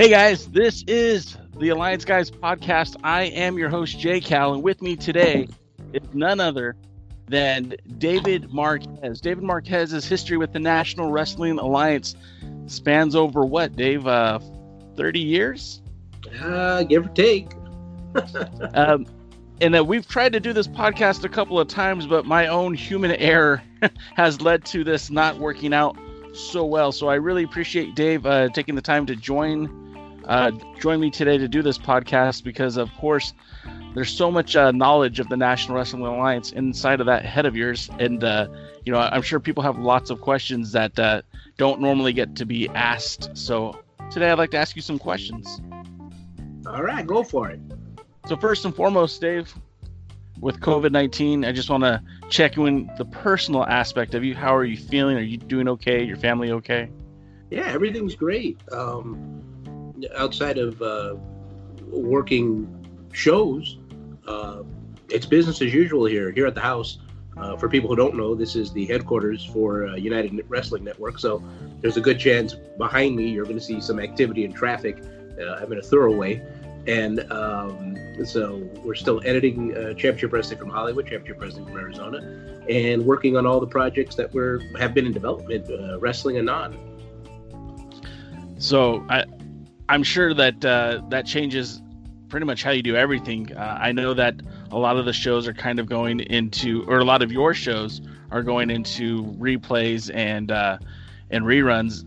Hey guys, this is the Alliance Guys podcast. I am your host, Jay Cal, and with me today is none other than David Marquez. David Marquez's history with the National Wrestling Alliance spans over what, Dave? Uh, 30 years? Uh, give or take. um, and that we've tried to do this podcast a couple of times, but my own human error has led to this not working out so well. So I really appreciate Dave uh, taking the time to join uh, join me today to do this podcast because, of course, there's so much uh, knowledge of the National Wrestling Alliance inside of that head of yours, and uh, you know I'm sure people have lots of questions that uh, don't normally get to be asked. So today I'd like to ask you some questions. All right, go for it. So first and foremost, Dave, with COVID nineteen, I just want to check in the personal aspect of you. How are you feeling? Are you doing okay? Your family okay? Yeah, everything's great. Um, outside of uh, working shows, uh, it's business as usual here here at the house. Uh, for people who don't know, this is the headquarters for uh, United Wrestling Network. So there's a good chance behind me you're going to see some activity and traffic. Uh, I'm in a thorough way. And um, so we're still editing uh, Championship Wrestling from Hollywood, Championship Wrestling from Arizona, and working on all the projects that were have been in development, wrestling and non. So I, I'm sure that uh, that changes pretty much how you do everything. Uh, I know that a lot of the shows are kind of going into, or a lot of your shows are going into replays and uh, and reruns.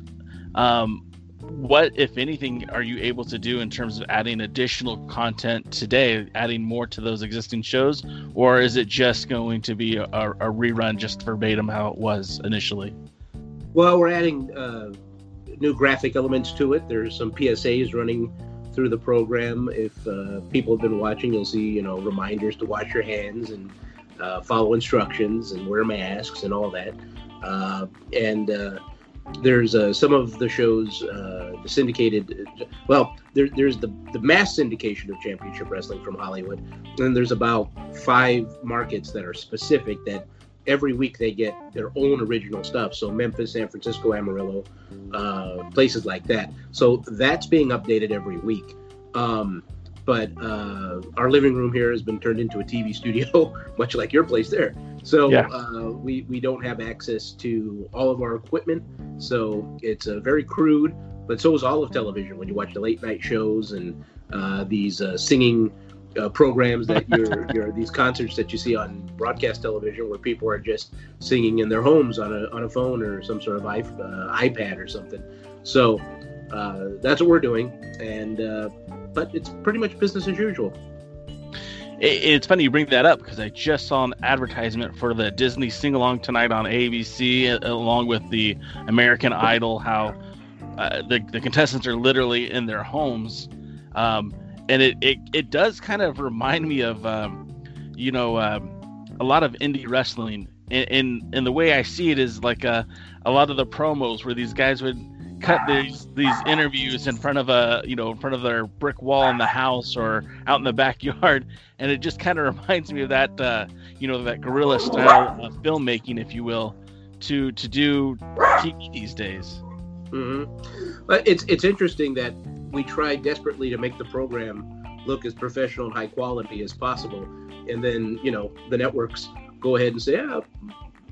Um, what, if anything, are you able to do in terms of adding additional content today, adding more to those existing shows, or is it just going to be a, a rerun just verbatim how it was initially? Well, we're adding uh, new graphic elements to it. There's some PSAs running through the program. If uh, people have been watching, you'll see you know reminders to wash your hands and uh, follow instructions and wear masks and all that. Uh, and uh, there's uh, some of the shows, uh, the syndicated. Well, there, there's the the mass syndication of Championship Wrestling from Hollywood, and there's about five markets that are specific that every week they get their own original stuff. So Memphis, San Francisco, Amarillo, uh, places like that. So that's being updated every week. Um, but uh, our living room here has been turned into a TV studio, much like your place there. So yeah. uh, we we don't have access to all of our equipment. So it's a very crude. But so is all of television. When you watch the late night shows and uh, these uh, singing uh, programs that you're, these concerts that you see on broadcast television where people are just singing in their homes on a, on a phone or some sort of iP- uh, iPad or something. So uh, that's what we're doing, and uh, but it's pretty much business as usual. It's funny you bring that up because I just saw an advertisement for the Disney sing along tonight on ABC, along with the American Idol. How uh, the the contestants are literally in their homes. Um, and it, it it does kind of remind me of um, you know um, a lot of indie wrestling and, and the way I see it is like a, uh, a lot of the promos where these guys would cut these these interviews in front of a you know in front of their brick wall in the house or out in the backyard and it just kind of reminds me of that uh, you know that guerrilla style of filmmaking if you will to to do TV these days. Mm-hmm. But it's it's interesting that we try desperately to make the program look as professional and high quality as possible. And then, you know, the networks go ahead and say, yeah,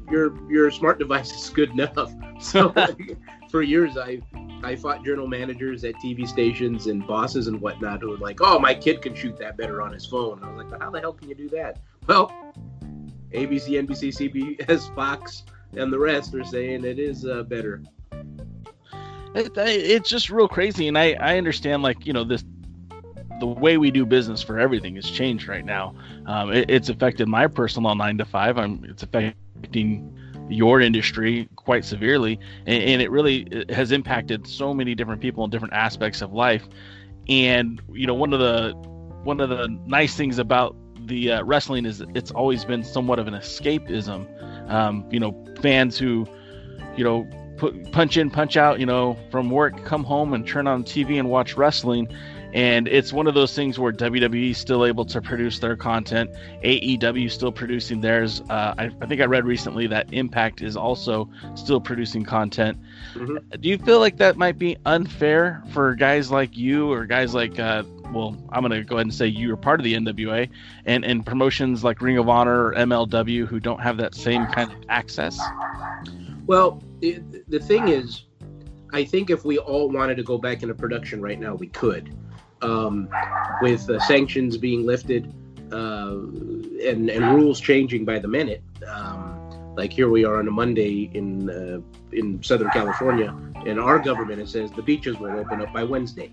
your your smart device is good enough. So for years, I I fought journal managers at TV stations and bosses and whatnot who were like, oh, my kid can shoot that better on his phone. I was like, how the hell can you do that? Well, ABC, NBC, CBS, Fox, and the rest are saying it is uh, better it, it's just real crazy and I, I understand like you know this the way we do business for everything has changed right now. Um, it, it's affected my personal nine to five. I'm, it's affecting your industry quite severely and, and, it really has impacted so many different people in different aspects of life. And you know one of the one of the nice things about the uh, wrestling is it's always been somewhat of an escapism. Um, you know fans who you know put punch in, punch out, you know, from work, come home and turn on TV and watch wrestling. And it's one of those things where WWE is still able to produce their content, AEW still producing theirs. Uh, I, I, think I read recently that Impact is also still producing content. Mm-hmm. Do you feel like that might be unfair for guys like you or guys like, uh, well, I'm going to go ahead and say you are part of the NWA and, and promotions like Ring of Honor or MLW who don't have that same kind of access? Well, the thing is, I think if we all wanted to go back into production right now, we could um, with uh, sanctions being lifted uh, and, and rules changing by the minute. Um, like here we are on a Monday in uh, in Southern California, and our government it says the beaches will open up by Wednesday.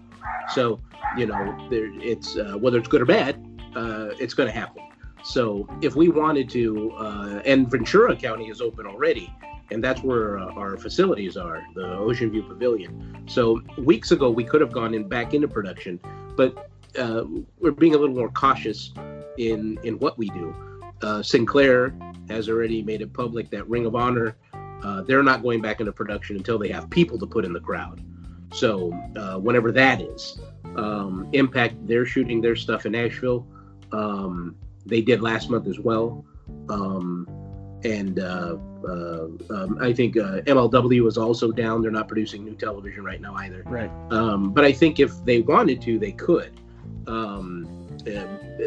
So you know, there, it's uh, whether it's good or bad, uh, it's going to happen. So if we wanted to, uh, and Ventura County is open already, and that's where uh, our facilities are, the Ocean View Pavilion. So weeks ago, we could have gone in back into production, but uh, we're being a little more cautious in in what we do. Uh, Sinclair has already made it public that Ring of Honor, uh, they're not going back into production until they have people to put in the crowd. So uh, whenever that is, um, Impact, they're shooting their stuff in Nashville. Um, they did last month as well. Um, and uh, um, I think uh, MLW is also down. They're not producing new television right now either. Right. Um, but I think if they wanted to, they could. Um,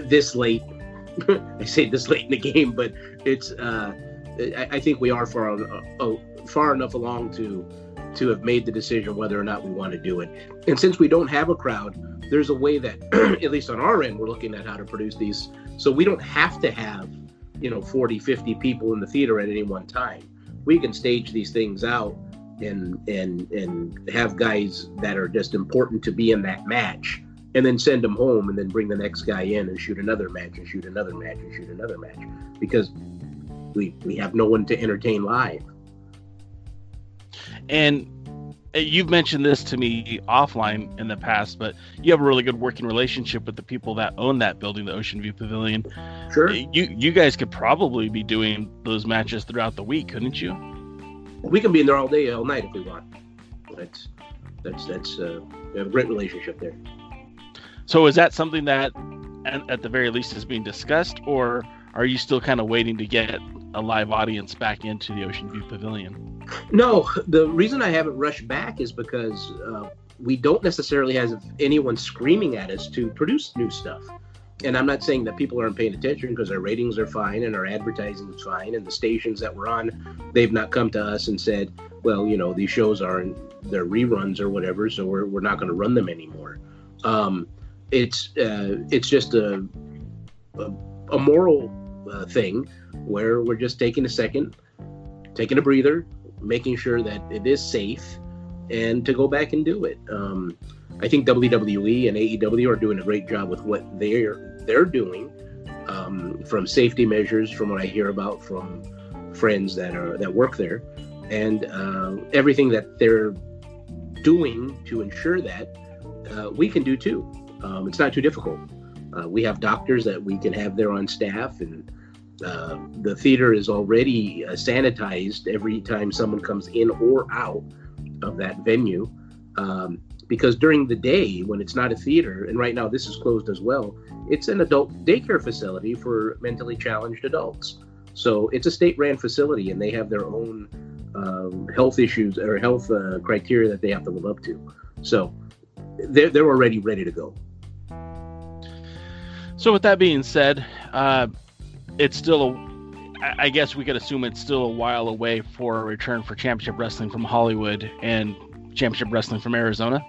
this late, I say this late in the game, but it's. Uh, I, I, think we are far uh, far enough along to to have made the decision whether or not we want to do it. And since we don't have a crowd, there's a way that, at least on our end, we're looking at how to produce these. So we don't have to have you know 40 50 people in the theater at any one time. We can stage these things out and and and have guys that are just important to be in that match and then send them home and then bring the next guy in and shoot another match and shoot another match and shoot another match because we we have no one to entertain live. And you've mentioned this to me offline in the past, but you have a really good working relationship with the people that own that building, the Ocean View Pavilion. Sure. You you guys could probably be doing those matches throughout the week, couldn't you? We can be in there all day, all night if we want. That's that's that's uh, we have a great relationship there. So is that something that, at, at the very least, is being discussed, or are you still kind of waiting to get a live audience back into the Ocean View Pavilion? No, the reason I haven't rushed back is because uh, we don't necessarily have anyone screaming at us to produce new stuff. And I'm not saying that people aren't paying attention because our ratings are fine and our advertising is fine and the stations that we're on, they've not come to us and said, well, you know, these shows aren't they're reruns or whatever, so we're, we're not going to run them anymore. Um, it's uh, it's just a, a, a moral uh, thing where we're just taking a second, taking a breather, making sure that it is safe, and to go back and do it. Um, I think WWE and AEW are doing a great job with what they're they're doing, um, from safety measures, from what I hear about from friends that are that work there, and uh, everything that they're doing to ensure that uh, we can do too. Um, it's not too difficult. Uh, we have doctors that we can have there on staff, and uh, the theater is already uh, sanitized every time someone comes in or out of that venue. Um, because during the day, when it's not a theater, and right now this is closed as well, it's an adult daycare facility for mentally challenged adults. So it's a state ran facility, and they have their own um, health issues or health uh, criteria that they have to live up to. So they're, they're already ready to go. So, with that being said, uh, it's still a I guess we could assume it's still a while away for a return for Championship Wrestling from Hollywood and Championship Wrestling from Arizona.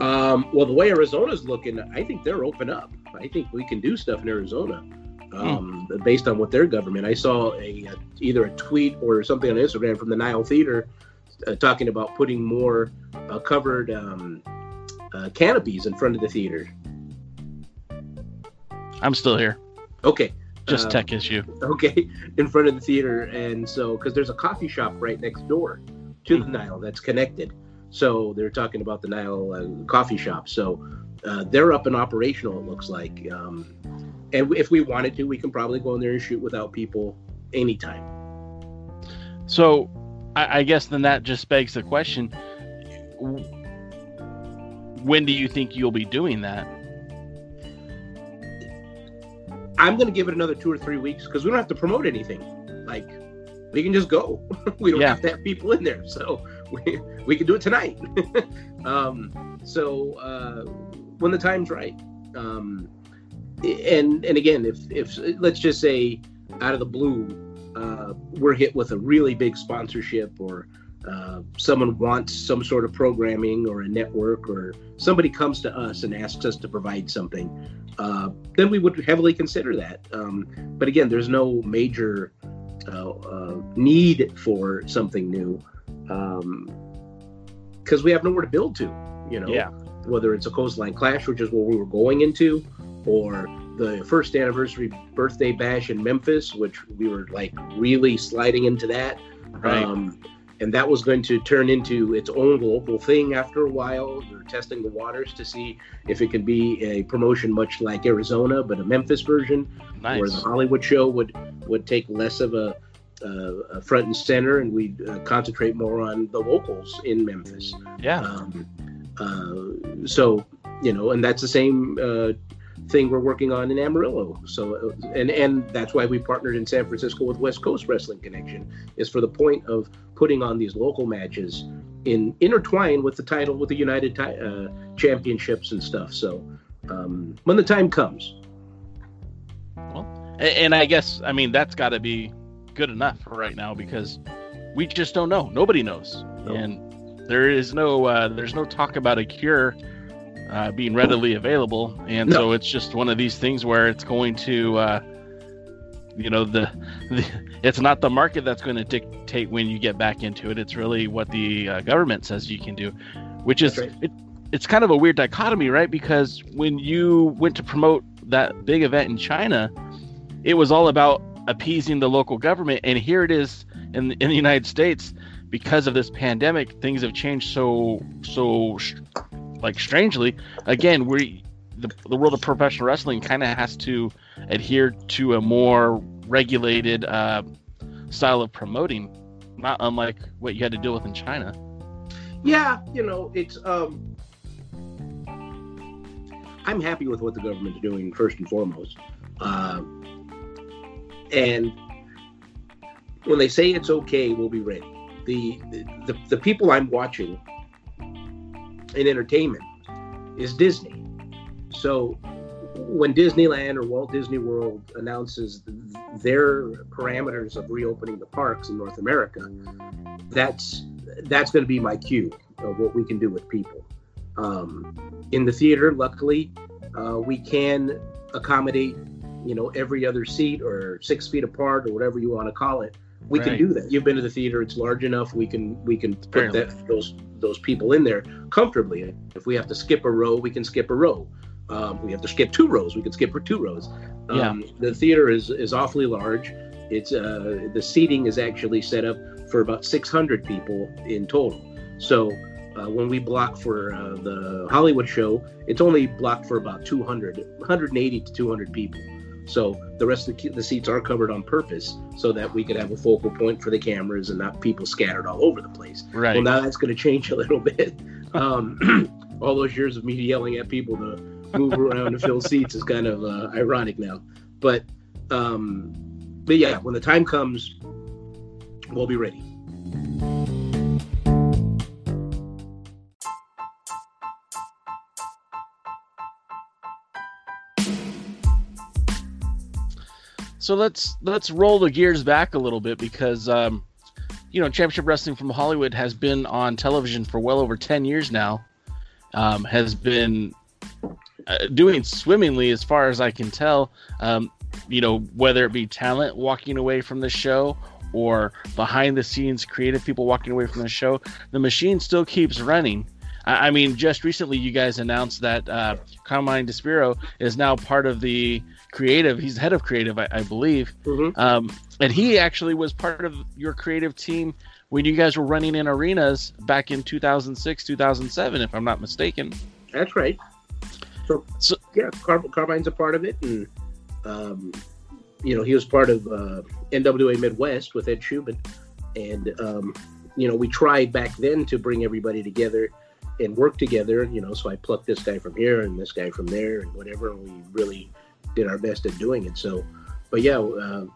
Um, well, the way Arizona's looking, I think they're open up. I think we can do stuff in Arizona um, hmm. based on what their government. I saw a, a, either a tweet or something on Instagram from the Nile Theater uh, talking about putting more uh, covered um, uh, canopies in front of the theater. I'm still here. Okay, just um, tech issue. Okay, in front of the theater, and so because there's a coffee shop right next door to mm-hmm. the Nile that's connected. So they're talking about the Nile uh, coffee shop. So uh, they're up and operational. It looks like, um, and if we wanted to, we can probably go in there and shoot without people anytime. So I, I guess then that just begs the question: When do you think you'll be doing that? I'm going to give it another two or three weeks because we don't have to promote anything. Like, we can just go. we don't Yeah. have to have people in there, so we, we can do it tonight. um, so uh, when the time's right, um, and and again, if if let's just say out of the blue, uh, we're hit with a really big sponsorship or uh, someone wants some sort of programming or a network or somebody comes to us and asks us to provide something uh, then we would heavily consider that. Um, but again, there's no major uh, uh, need for something new because we have nowhere to build to. You know, Yeah. whether it's a coastline clash, which is what we were going into, or the first anniversary birthday bash in Memphis, which we were like really sliding into that. Right. Um, and that was going to turn into its own local thing after a while. They're testing the waters to see if it could be a promotion much like Arizona, but a Memphis version, where the Hollywood show would would take less of a, uh, front and center, and we'd uh, concentrate more on the locals in Memphis. Yeah. Um, uh, so you know, and that's the same uh, thing we're working on in Amarillo. So uh, and and that's why we partnered in San Francisco with West Coast Wrestling Connection is for the point of putting on these local matches in intertwine with the title with the United ti- uh, Championships and stuff. So um, when the time comes, A- And I guess I mean that's got to be good enough for right now because we just don't know. Nobody knows, No. and there is no uh, there's no talk about a cure uh, being readily available, and No. so it's just one of these things where it's going to, uh, you know, the, the it's not the market that's going to dictate when you get back into it. It's really what the uh, government says you can do, which is right. it, it's kind of a weird dichotomy, right? Because when you went to promote that big event in China, it was all about appeasing the local government, and here it is in in the United States. Because of this pandemic, things have changed so so like strangely. Again, we the, the world of professional wrestling kind of has to adhere to a more regulated uh, style of promoting, not unlike what you had to deal with in China. yeah, you know, it's um, I'm happy with what the government's doing first and foremost. Uh, and when they say it's okay, we'll be ready. The, the the people I'm watching in entertainment is Disney. So when Disneyland or Walt Disney World announces their parameters of reopening the parks in North America, that's that's going to be my cue of what we can do with people. Um, in the theater, luckily, uh, we can accommodate, you know, every other seat or six feet apart or whatever you want to call it. We can do that. You've been to the theater; it's large enough. We can we can put that those those people in there comfortably. If we have to skip a row, we can skip a row. Um, we have to skip two rows. We could skip for two rows. Um, The theater is is awfully large. It's uh, the seating is actually set up for about 600 people in total. So uh, when we block for uh, the Hollywood show, it's only blocked for about 200, 180 to 200 people. So the rest of the, the seats are covered on purpose so that we could have a focal point for the cameras and not people scattered all over the place. Right. Well, now that's going to change a little bit. Um, all those years of me yelling at people to move around to fill seats is kind of uh, ironic now. But, um, but yeah, when the time comes, we'll be ready. So let's let's roll the gears back a little bit because um, you know Championship Wrestling from Hollywood has been on television for well over ten years now. Um, has been uh, doing swimmingly as far as I can tell. Um, you know whether it be talent walking away from the show or behind the scenes creative people walking away from the show, the machine still keeps running. I, I mean, just recently you guys announced that uh, Carmine DeSpirito is now part of the creative. He's head of creative, I, I believe. Mm-hmm. Um, and he actually was part of your creative team when you guys were running in arenas back in 2006, 2007, if I'm not mistaken. That's right. So, So- yeah, Car- Carmine's a part of it, and um, you know he was part of uh, NWA Midwest with Ed Chuman, and um, you know, we tried back then to bring everybody together and work together. You know, so I plucked this guy from here and this guy from there and whatever. And we really did our best at doing it. So, but yeah, uh,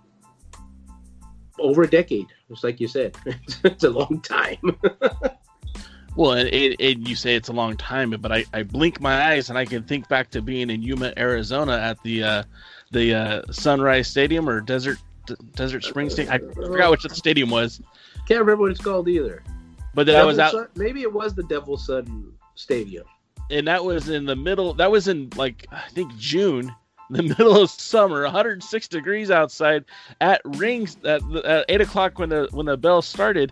over a decade, just like you said, it's a long time. well, and, and, you say it's a long time, but I, I blink my eyes and I can think back to being in Yuma, Arizona at the uh, the uh, Sunrise Stadium or Desert Desert Spring Stadium. I forgot which the stadium was. Can't remember what it's called either. But that was out. Sun, maybe it was the Desert Sun Stadium. And that was in the middle. That was in like I think June, the middle of summer, 106 degrees outside at rings at, at eight o'clock when the when the bell started,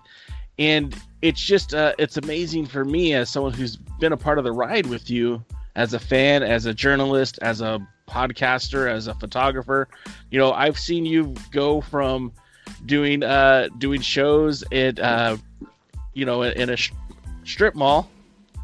and it's just uh, it's amazing for me as someone who's been a part of the ride with you as a fan, as a journalist, as a podcaster, as a photographer. You know, I've seen you go from doing uh doing shows at uh you know in a sh- strip mall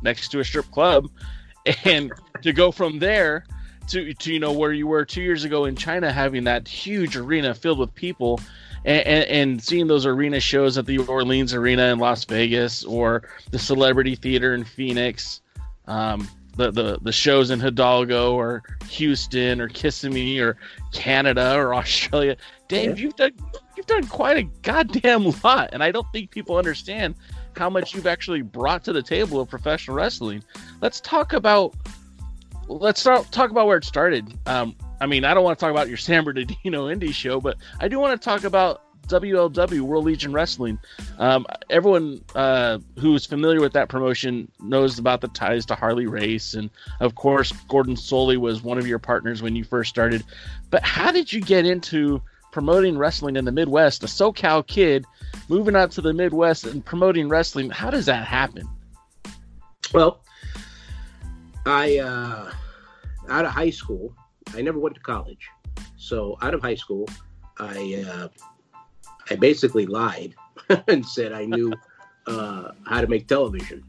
next to a strip club and to go from there to, to you know where you were two years ago in China, having that huge arena filled with people, and, and, and, seeing those arena shows at the Orleans Arena in Las Vegas or the Celebrity Theater in Phoenix, um, the, the the shows in Hidalgo or Houston or Kissimmee or Canada or Australia. Dave, yeah. you've done you've done quite a goddamn lot, and I don't think people understand how much you've actually brought to the table of professional wrestling. Let's talk about let's start, talk about where it started. Um, I mean, I don't want to talk about your San Bernardino indie show, but I do want to talk about WLW World League Wrestling. Um, everyone uh, who's familiar with that promotion knows about the ties to Harley Race, and of course, Gordon Solie was one of your partners when you first started. But how did you get into promoting wrestling in the Midwest? A SoCal kid moving out to the Midwest and promoting wrestling. How does that happen? Well, I uh, out of high school, I never went to college. So out of high school, I uh, I basically lied and said I knew uh, how to make television,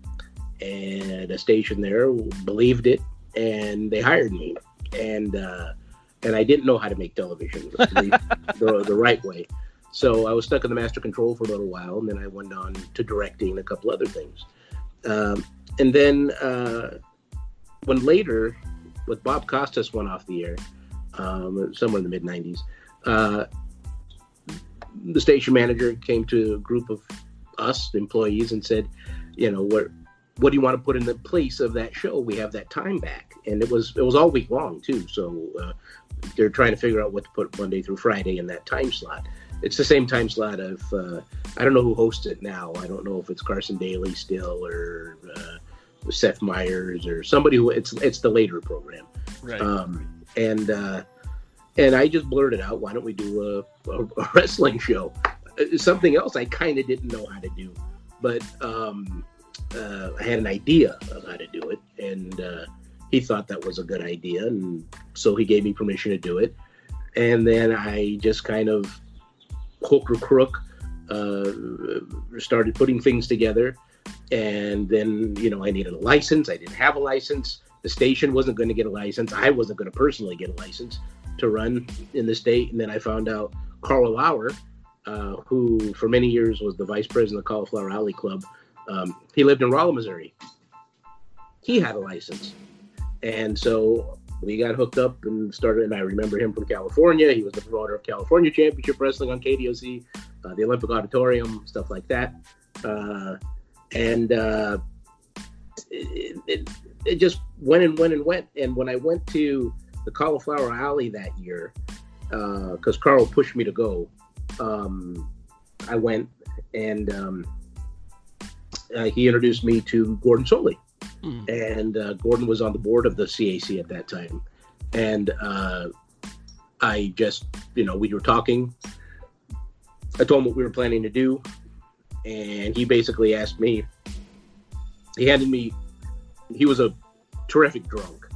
and a station there believed it, and they hired me, and uh, and I didn't know how to make television the, the right way. So I was stuck in the master control for a little while, and then I went on to directing a couple other things. Um, and then uh, when later, with Bob Costas went off the air, um, somewhere in the mid 90s, uh, the station manager came to a group of us employees and said, you know, what what do you want to put in the place of that show? We have that time back, and it was it was all week long too. So uh, they're trying to figure out what to put Monday through Friday in that time slot. It's the same time slot of uh, I don't know who hosts it now. I don't know if it's Carson Daly still or uh, Seth Meyers or somebody who it's it's the later program. Right. Um, and uh, and I just blurted out, why don't we do a, a, a wrestling show? Uh, something else I kind of didn't know how to do, but um, uh, I had an idea of how to do it, and uh, he thought that was a good idea, and so he gave me permission to do it. And then I just kind of hook or crook uh, started putting things together and then you know i needed a license. I didn't have a license. The station wasn't going to get a license. I wasn't going to personally get a license to run in the state. And then i found out carl lauer uh, who for many years was the vice president of the cauliflower alley club um, he lived in rolla missouri. He had a license. And so we got hooked up and started and i remember him from california. He was the promoter of california championship wrestling on kdoc uh, the olympic auditorium stuff like that. Uh, and uh, it, it, it, just went and went and went. And when I went to the Cauliflower Alley that year, because uh, Carl pushed me to go, um, I went and um, uh, he introduced me to Gordon Solie. Mm. And uh, Gordon was on the board of the CAC at that time. And uh, I just, you know, we were talking. I told him what we were planning to do and he basically asked me. He handed me. He was a terrific drunk.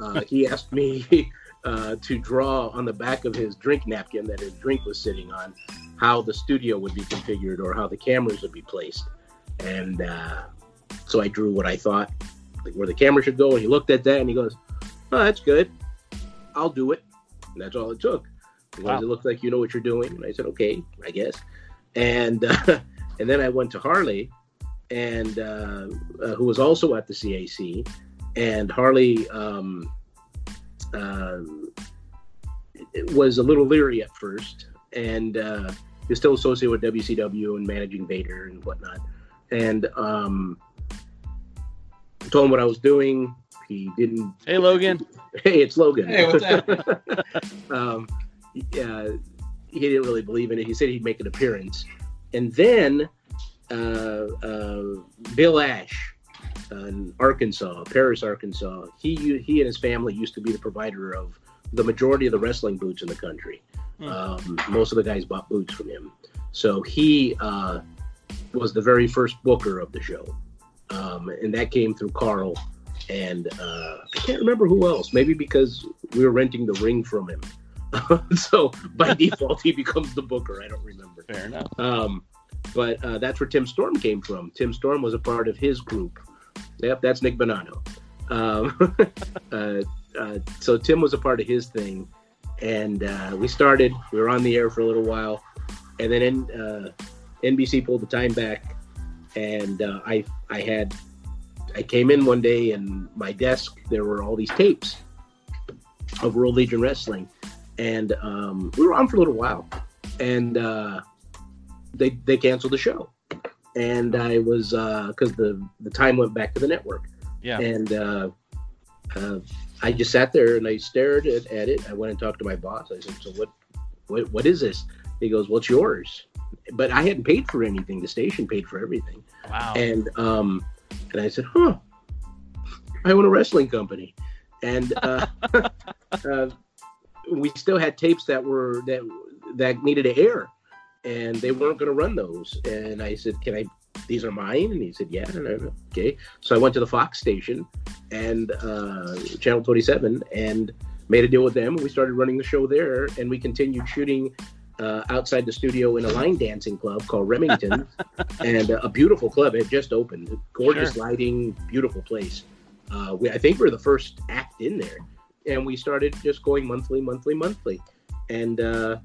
Uh, he asked me uh, to draw on the back of his drink napkin that his drink was sitting on how the studio would be configured or how the cameras would be placed, and uh, so I drew what I thought where the camera should go. And he looked at that and he goes, "Oh, that's good. I'll do it." And that's all it took. Wow. "It looks like you know what you're doing." And I said, "Okay, I guess." And uh, and then I went to Harley, and uh, uh, who was also at the CAC, and Harley um, uh, was a little leery at first, and uh, is still associated with WCW and managing Vader and whatnot, and um, told him what I was doing. He didn't. Hey, Logan. Hey, it's Logan. Hey, what's up? um, uh, he didn't really believe in it. He said he'd make an appearance, and then uh, uh, Bill Ash in Arkansas, Paris, Arkansas. He he and his family used to be the provider of the majority of the wrestling boots in the country. Hmm. Um, most of the guys bought boots from him, so he uh, was the very first booker of the show, um, and that came through Carl. And uh, I can't remember who else. Maybe because we were renting the ring from him. so by default he becomes the booker. I don't remember. Fair enough. Um, but uh, that's where Tim Storm came from. Tim Storm was a part of his group. Yep, that's Nick Bonanno. Um, uh, uh, so Tim was a part of his thing, and uh, we started. We were on the air for a little while, and then in, uh, NBC pulled the time back, and uh, I I had I came in one day and my desk there were all these tapes of World League Wrestling, and um, we were on for a little while, and they they canceled the show, and I was because the the time went back to the network, Yeah. and uh, uh, I just sat there and I stared at, at it. I went and talked to my boss. I said, "So what what what is this?" He goes, "Well, it's yours," but I hadn't paid for anything. The station paid for everything, Wow. and um, and I said, "Huh, I own a wrestling company," and uh, uh, we still had tapes that were that that needed to air, and they weren't going to run those. And I said, "Can I? These are mine." And he said, "Yeah." And I okay. So I went to the Fox station and uh, Channel 27 and made a deal with them. We started running the show there, and we continued shooting. Uh, outside the studio in a line dancing club called Remington, and uh, a beautiful club. It just opened, gorgeous Sure. lighting, beautiful place. Uh, we, I think we are the first act in there, and we started just going monthly, monthly, monthly, and uh,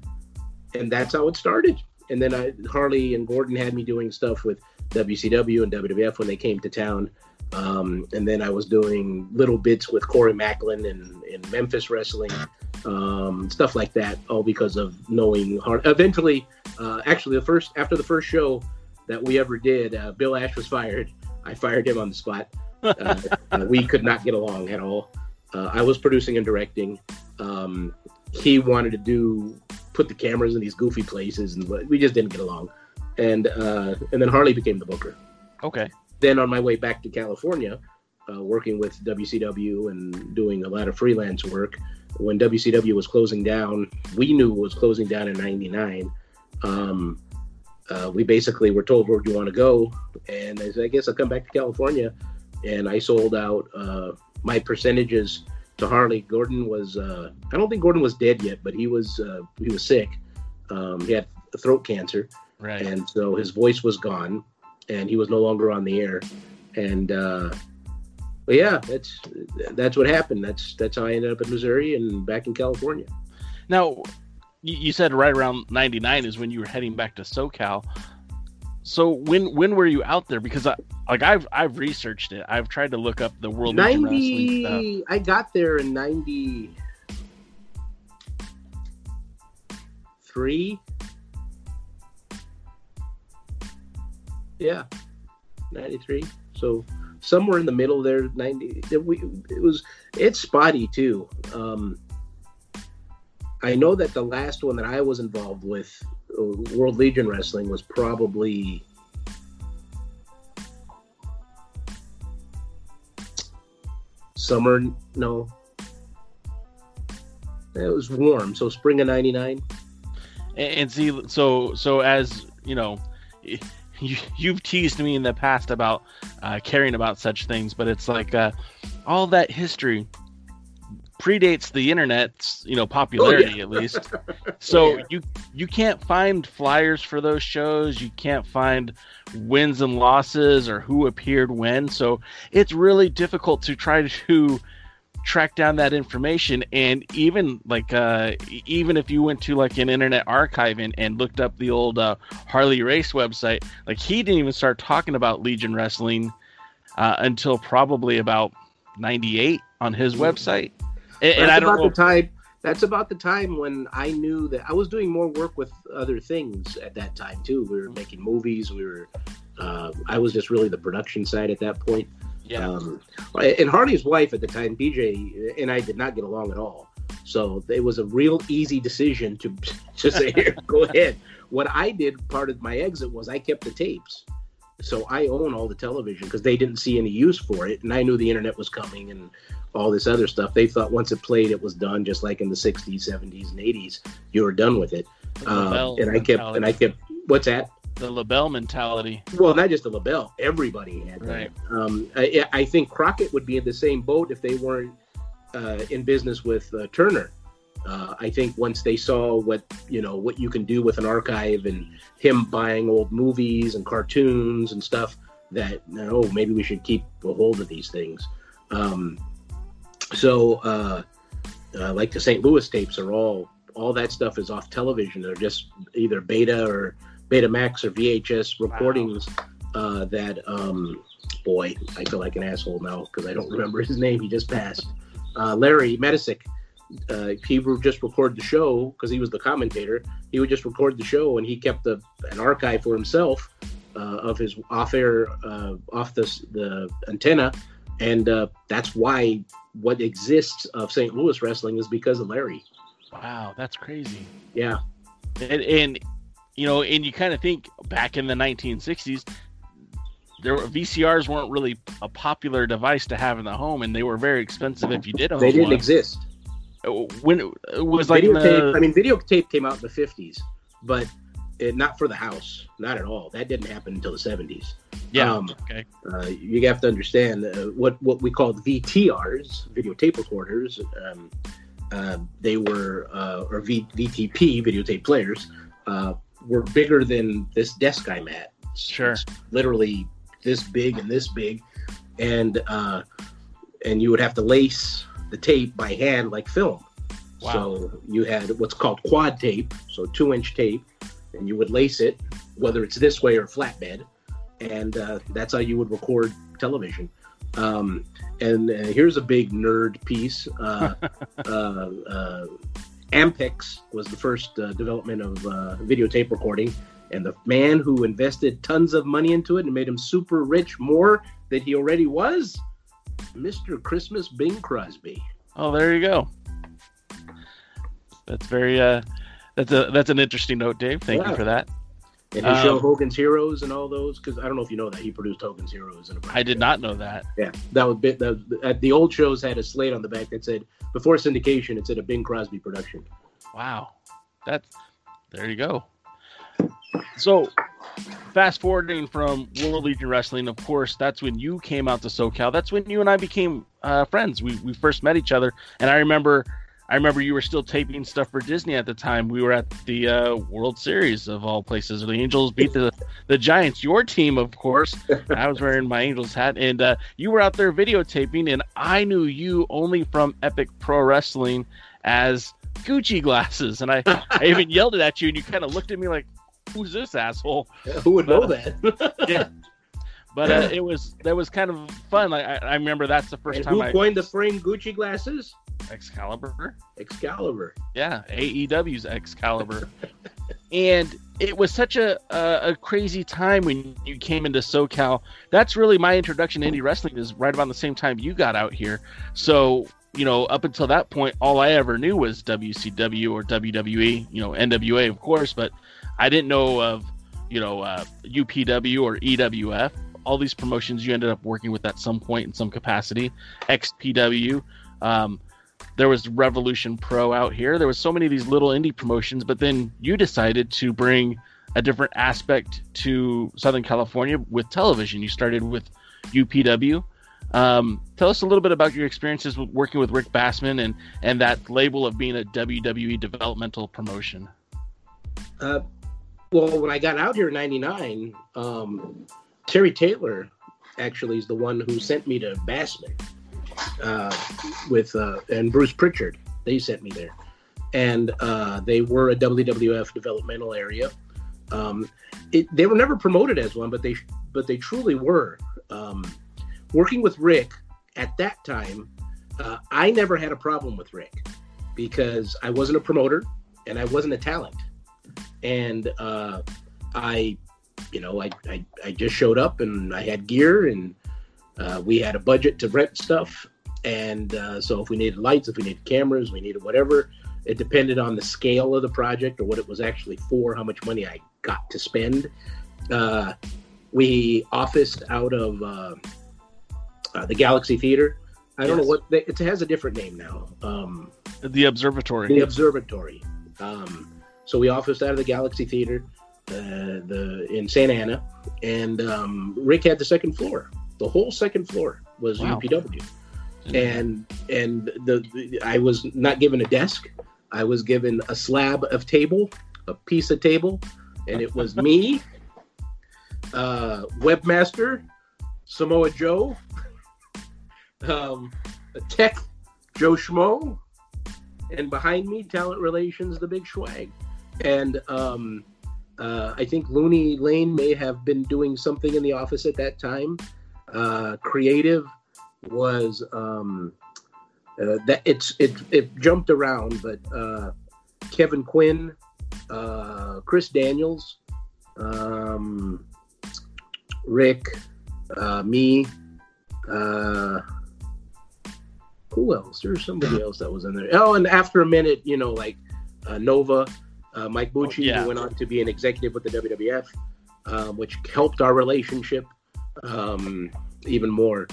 and that's how it started. And then I, Harley and Gordon had me doing stuff with WCW and WWF when they came to town. Um, and then I was doing little bits with Corey Maclin and in Memphis wrestling, um, stuff like that, all because of knowing Har Eventually, uh, actually, the first after the first show that we ever did, uh, Bill Ash was fired. I fired him on the spot. Uh, uh, we could not get along at all. Uh, I was producing and directing. Um, he wanted to do put the cameras in these goofy places, and we just didn't get along. And uh, and then Harley became the booker. okay. Then on my way back to California, uh, working with WCW and doing a lot of freelance work. When WCW was closing down, we knew it was closing down in '99. Um, uh, we basically were told where do you want to go, and I said, I guess I'll come back to California. And I sold out uh, my percentages to Harley. Gordon was uh, I don't think Gordon was dead yet, but he was uh, he was sick. Um, he had throat cancer, Right. and so his voice was gone, and he was no longer on the air. And uh, but yeah, that's that's what happened. That's that's how I ended up in Missouri and back in California. Now, you, you said right around '99 is when you were heading back to SoCal. So when when were you out there? Because I like I've I've researched it. I've tried to look up the World. Ninety, I got there in ninety three. Yeah, ninety three. So somewhere in the middle there, ninety. It, we, it was it's spotty too. Um, I know that the last one that I was involved with, World League Wrestling, was probably summer. No, it was warm. So spring of '99. And, and see, so so as you know, you, you've teased me in the past about uh, caring about such things, but it's like uh, all that history predates the internet's you know popularity at least. So Yeah. you you can't find flyers for those shows. You can't find wins and losses or who appeared when. So it's really difficult to try to track down that information and even like uh even if you went to like an internet archive and, and looked up the old uh, harley race website like he didn't even start talking about league wrestling uh, until probably about 98 on his mm-hmm. website and, and i don't know the time that's about the time when i knew that i was doing more work with other things at that time too we were making movies we were uh, i was just really the production side at that point yeah. Um, and Harley's wife at the time, BJ, and I did not get along at all. So it was a real easy decision to just say, Here, go ahead. What I did, part of my exit was I kept the tapes. So I own all the television because they didn't see any use for it. And I knew the internet was coming and all this other stuff. They thought once it played, it was done, just like in the 60s, 70s, and 80s. You were done with it. Uh, and I kept, and I kept, what's that? the LeBell mentality. Well, not just the LeBell. Everybody had right. that. Um, I, I, think Crockett would be in the same boat if they weren't uh, in business with uh, Turner. Uh, I think once they saw what you know what you can do with an archive and him buying old movies and cartoons and stuff, that oh maybe we should keep a hold of these things. Um, so uh, uh, like the St. Louis tapes are all all that stuff is off television. They're just either beta or Betamax or VHS recordings wow. uh, that, um, boy, I feel like an asshole now because I don't remember his name. He just passed. Uh, Larry Matysik. Uh, he would just record the show because he was the commentator. He would just record the show, and he kept the, an archive for himself uh, of his off-air, uh, off the the antenna, and uh, that's why what exists of St. Louis wrestling is because of Larry. Wow, that's crazy. Yeah, and, and you know, and you kind of think back in the 1960s, there were, VCRs weren't really a popular device to have in the home, and they were very expensive if you did own They didn't one. exist. Uh, when it was like videotape. The... I mean, videotape came out in the 50s, but it, not for the house, not at all. That didn't happen until the 70s. Yeah. Um, okay. Uh, you have to understand uh, what what we called VTRs, videotape recorders. Um, uh, they were uh, or v, VTP, videotape players. Uh, were bigger than this desk I'm at. Sure. It's literally this big and this big, and uh, and you would have to lace the tape by hand like film. Wow. So you had what's called quad tape, so two inch tape, and you would lace it, whether it's this way or flatbed, and uh, that's how you would record television. Um, and uh, here's a big nerd piece. Uh, uh, uh Ampex was the first uh, development of uh, videotape recording, and the man who invested tons of money into it and made him super rich, more than he already was, Mr. Christmas Bing Crosby. Oh, there you go. That's very uh, that's a that's an interesting note, Dave. Thank yeah. you for that. And his um, show Hogan's Heroes and all those, because I don't know if you know that he produced Hogan's Heroes. And I did not know that. Yeah, that was bit. That, the old shows had a slate on the back that said before syndication, it said a Bing Crosby production. Wow, that's there you go. So, fast forwarding from World League Wrestling, of course, that's when you came out to SoCal. That's when you and I became uh, friends. We we first met each other, and I remember. I remember you were still taping stuff for Disney at the time. We were at the uh, World Series of all places. The Angels beat the the Giants, your team, of course. I was wearing my Angels hat, and uh, you were out there videotaping, and I knew you only from Epic Pro Wrestling as Gucci glasses, and I, I even yelled it at you, and you kind of looked at me like, "Who's this asshole?" Yeah, who would but, know that? yeah, but uh, it was that was kind of fun. Like I, I remember that's the first and time who I coined the frame Gucci glasses. Excalibur. Excalibur. Yeah, AEW's Excalibur. and it was such a, a, a crazy time when you came into SoCal. That's really my introduction to indie wrestling. Is right about the same time you got out here. So you know, up until that point, all I ever knew was WCW or WWE, you know, NWA, of course, but I didn't know of, you know, uh, UPW or EWF. All these promotions you ended up working with at some point in some capacity. XPW. Um, there was Revolution Pro out here. There was so many of these little indie promotions, but then you decided to bring a different aspect to Southern California with television. You started with UPW um, tell us a little bit about your experiences with working with Rick Bassman and and that label of being a WWE developmental promotion. Uh, well, when I got out here in '99, um, Terry Taylor actually is the one who sent me to Bassman. uh, with uh, and Bruce Pritchard. They sent me there, and uh, they were a WWF developmental area. Um, it, they were never promoted as one, but they but they truly were. Um, working with Rick at that time, uh, I never had a problem with Rick because I wasn't a promoter and I wasn't a talent, and uh, I, you know, I, I I just showed up and I had gear and uh, we had a budget to rent stuff, and uh, so if we needed lights, if we needed cameras, we needed whatever. It depended on the scale of the project or what it was actually for, how much money I got to spend. Uh, we officed out of uh, uh, the Galaxy Theater. I don't Yes. know what they, it has a different name now. Um, The observatory. the observatory. Um, so we officed out of the Galaxy Theater, uh, the in Santa Ana, and um, Rick had the second floor. The whole second floor was Wow. UPW, and and the, the I was not given a desk. I was given a slab of table, a piece of table, and it was me, uh, webmaster, Samoa Joe, um, a tech, Joe Schmo, and behind me, talent relations, the big Schwag. And um, uh, I think Looney Lane may have been doing something in the office at that time. Uh, creative was um, uh, that it's it it jumped around, but uh, Kevin Quinn, uh, Chris Daniels, um, Rick, uh, me. Uh, who else? There's somebody else that was in there. Oh, and after a minute, you know, like uh, Nova, uh, Mike Bucci, yeah. who went on to be an executive with the WWF, um, which helped our relationship um, even more.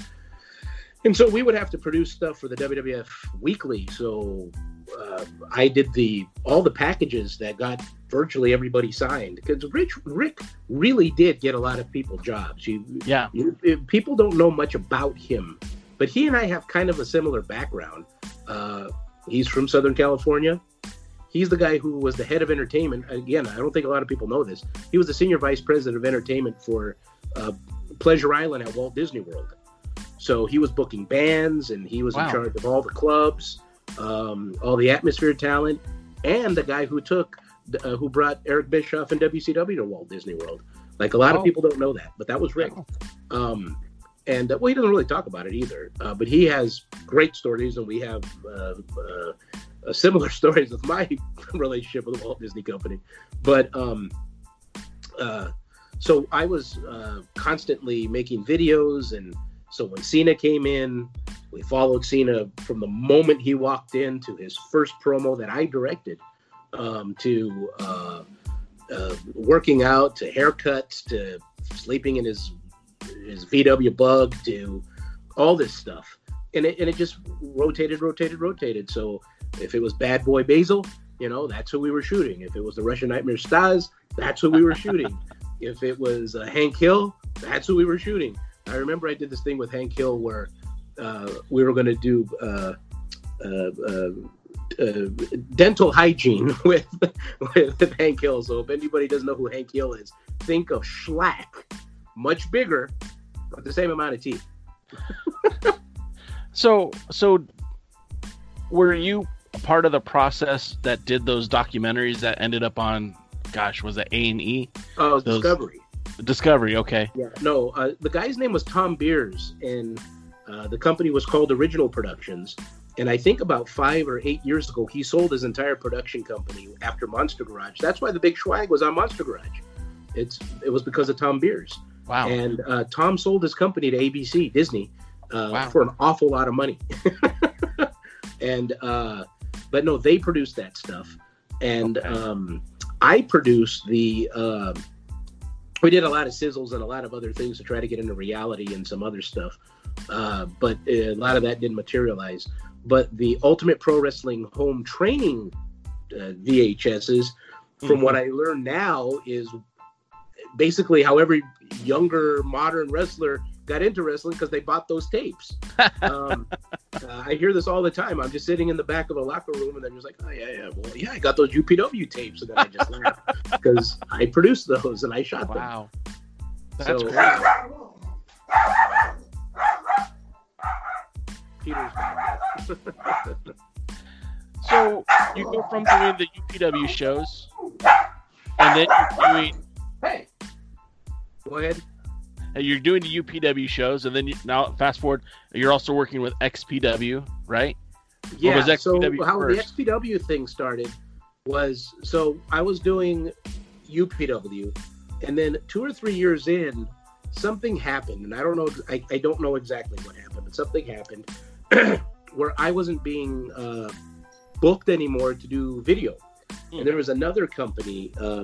And so we would have to produce stuff for the WWF weekly. So uh, I did the all the packages that got virtually everybody signed because Rich Rick really did get a lot of people jobs. You, yeah. you, people don't know much about him, but he and I have kind of a similar background. Uh, he's from Southern California. He's the guy who was the head of entertainment. Again, I don't think a lot of people know this. He was the senior vice president of entertainment for uh, Pleasure Island at Walt Disney World. So he was booking bands and he was Wow. in charge of all the clubs, um, all the atmosphere talent, and the guy who took, uh, who brought Eric Bischoff and WCW to Walt Disney World. Like a lot Oh. of people don't know that, but that was Rick. Um, and uh, well, he doesn't really talk about it either. Uh, but he has great stories, and we have uh, uh, similar stories with my relationship with the Walt Disney Company. But um, uh, so I was uh, constantly making videos, and so when Cena came in, we followed Cena from the moment he walked in to his first promo that I directed, um, to uh, uh, working out, to haircuts, to sleeping in his his VW Bug, to all this stuff, and it and it just rotated, rotated, rotated. So if it was Bad Boy Basil, you know, that's who we were shooting. If it was the Russian Nightmare Stas, that's who we were shooting. if it was uh, Hank Hill, that's who we were shooting. I remember I did this thing with Hank Hill where uh, we were going to do uh, uh, uh, uh, dental hygiene with, with Hank Hill. So if anybody doesn't know who Hank Hill is, think of Schlack, much bigger, but the same amount of teeth. So, so were you part of the process that did those documentaries that ended up on, gosh, was it A and E Oh, Those- Discovery. Discovery? Okay, Yeah, no, uh, the guy's name was Thom Beers, and uh, the company was called Original Productions. And I think about five or eight years ago, he sold his entire production company after Monster Garage. That's why the Big Schwag was on Monster Garage. It's it was because of Thom Beers. wow, And uh, Thom sold his company to ABC Disney uh, Wow. for an awful lot of money. and uh, but no, they produce that stuff, and Okay. um, I produced the. um we did a lot of sizzles and a lot of other things to try to get into reality and some other stuff, uh, but a lot of that didn't materialize. But the Ultimate Pro Wrestling home training uh, VHSs, from Mhm. what I learned now, is basically how every younger modern wrestler got into wrestling because they bought those tapes. um, uh, I hear this all the time. I'm just sitting in the back of a locker room and they're just like, oh, yeah, yeah, well, yeah, I got those UPW tapes. And then I just laugh because I produced those and I shot them. wow, that's So-. So you go from doing the UPW shows, and then you're doing hey, go ahead. And you're doing the UPW shows, and then you, now fast forward, you're also working with XPW, right? Yeah. so how first? the XPW thing started was so I was doing UPW, and then two or three years in, something happened, and I don't know. I, I don't know exactly what happened, but something happened where I wasn't being uh, booked anymore to do video, Hmm. and there was another company. Uh,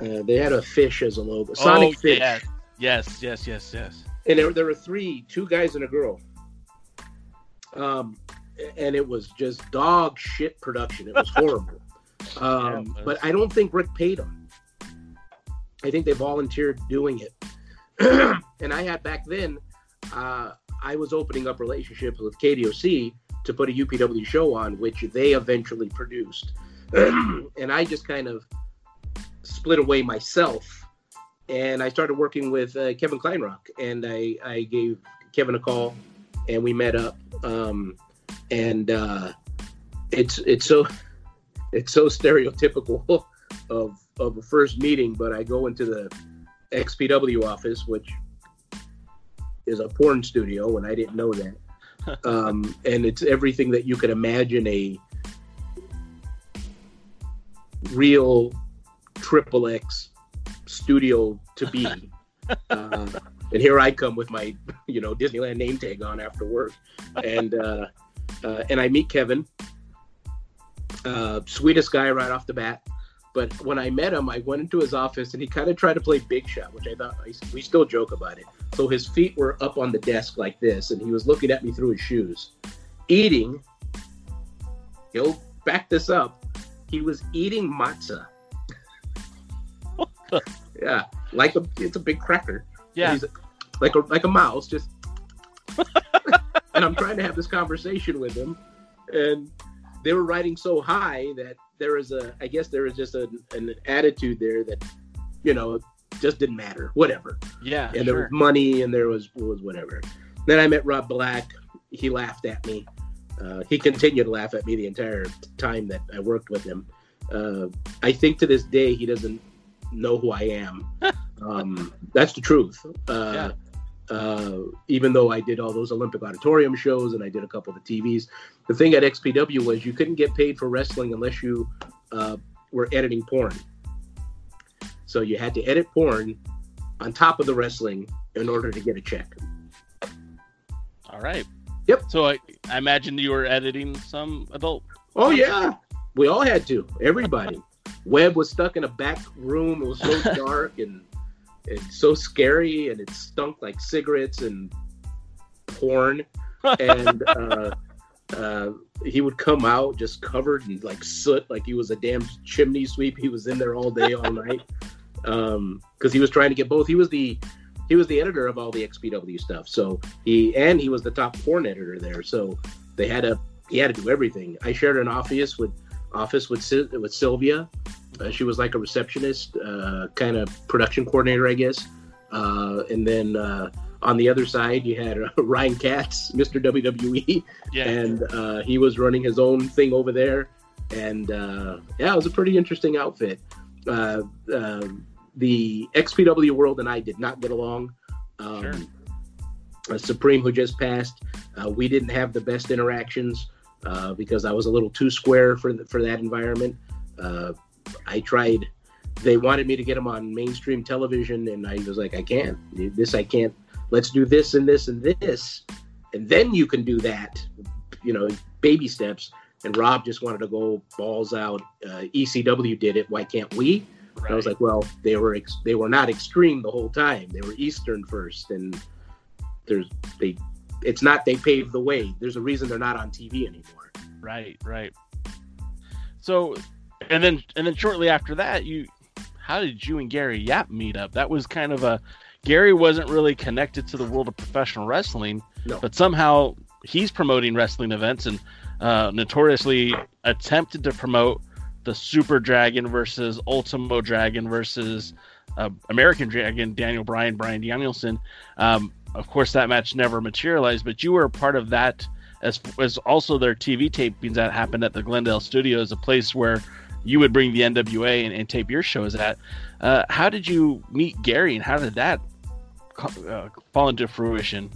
uh, they had a fish as a logo, Sonic oh, Fish, yeah. Yes, yes, yes, yes. and there, there were three, two guys and a girl. Um, and it was just dog shit production. It was horrible. Um, Yeah, but. I don't think Rick paid them. I think they volunteered doing it. and I had back then, uh, I was opening up relationships with KDOC to put a UPW show on, which they eventually produced. and I just kind of split away myself. And I started working with uh, Kevin Kleinrock, and I, I gave Kevin a call, and we met up. Um, and uh, it's it's so it's so stereotypical of of a first meeting, but I go into the XPW office, which is a porn studio, and I didn't know that. Um, and it's everything that you could imagine a real triple X studio to be. uh, and here I come with my, you know, Disneyland name tag on after work, and uh, uh, and I meet Kevin, uh, sweetest guy right off the bat. But when I met him, I went into his office and he kind of tried to play big shot, which I thought we still joke about it. So his feet were up on the desk like this, and he was looking at me through his shoes, eating. He'll back this up. He was eating matzah. Yeah, like a it's a big cracker. Yeah. He's like a like a mouse, just. and I'm trying to have this conversation with him, and they were riding so high that there is a, I guess there was just a, an attitude there that, you know, just didn't matter, whatever. Yeah. And there was money, and there was was whatever. Then I met Rob Black. He laughed at me. Uh, he continued to laugh at me the entire time that I worked with him. Uh, I think to this day he doesn't know who I am. um, that's the truth. Uh, uh, even though I did all those Olympic auditorium shows and I did a couple of the TVs, the thing at XPW was you couldn't get paid for wrestling unless you uh, were editing porn. So you had to edit porn on top of the wrestling in order to get a check. All right. Yep. So I, I imagine you were editing some adult. Oh yeah, we all had to. Everybody. Webb was stuck in a back room. It was so dark and and so scary, and it stunk like cigarettes and porn. And uh, uh, he would come out just covered in like soot, like he was a damn chimney sweep. He was in there all day, all night, because he was trying to get both. He was the he was the editor of all the XPW stuff. So he and he was the top porn editor there. So they had to he had to do everything. I shared an office with office with with Sylvia. Uh, she was like a receptionist, uh, kind of production coordinator, I guess. Uh, and then uh, on the other side, you had uh, Ryan Katz, Mr. WWE, Yeah. and uh, he was running his own thing over there. And uh, yeah, it was a pretty interesting outfit. Uh, uh, the XPW world and I did not get along. Um, Sure. Supreme, who just passed, uh, we didn't have the best interactions uh, because I was a little too square for the, for that environment. Uh, I tried. They wanted me to get them on mainstream television, and I was like, I can't. This I can't. Let's do this and this and this, and then you can do that. You know, baby steps. And Rob just wanted to go balls out. Uh, ECW did it. Why can't we? right. I was like, well, they were ex- they were not extreme the whole time. They were Eastern first, and there's they. It's not they paved the way. There's a reason they're not on TV anymore. Right, right. So, and then and then shortly after that, you, how did you and Gary Yap meet up? That was kind of a, Gary wasn't really connected to the world of professional wrestling, No. but somehow he's promoting wrestling events and uh, notoriously attempted to promote the Super Dragon versus Ultimo Dragon versus uh, American Dragon, Daniel Bryan, Brian Danielson. Um, of course, that match never materialized. But you were a part of that, as as also their TV tapings that happened at the Glendale Studios, a place where you would bring the NWA and, and tape your shows at. Uh, how did you meet Gary, and how did that uh, fall into fruition?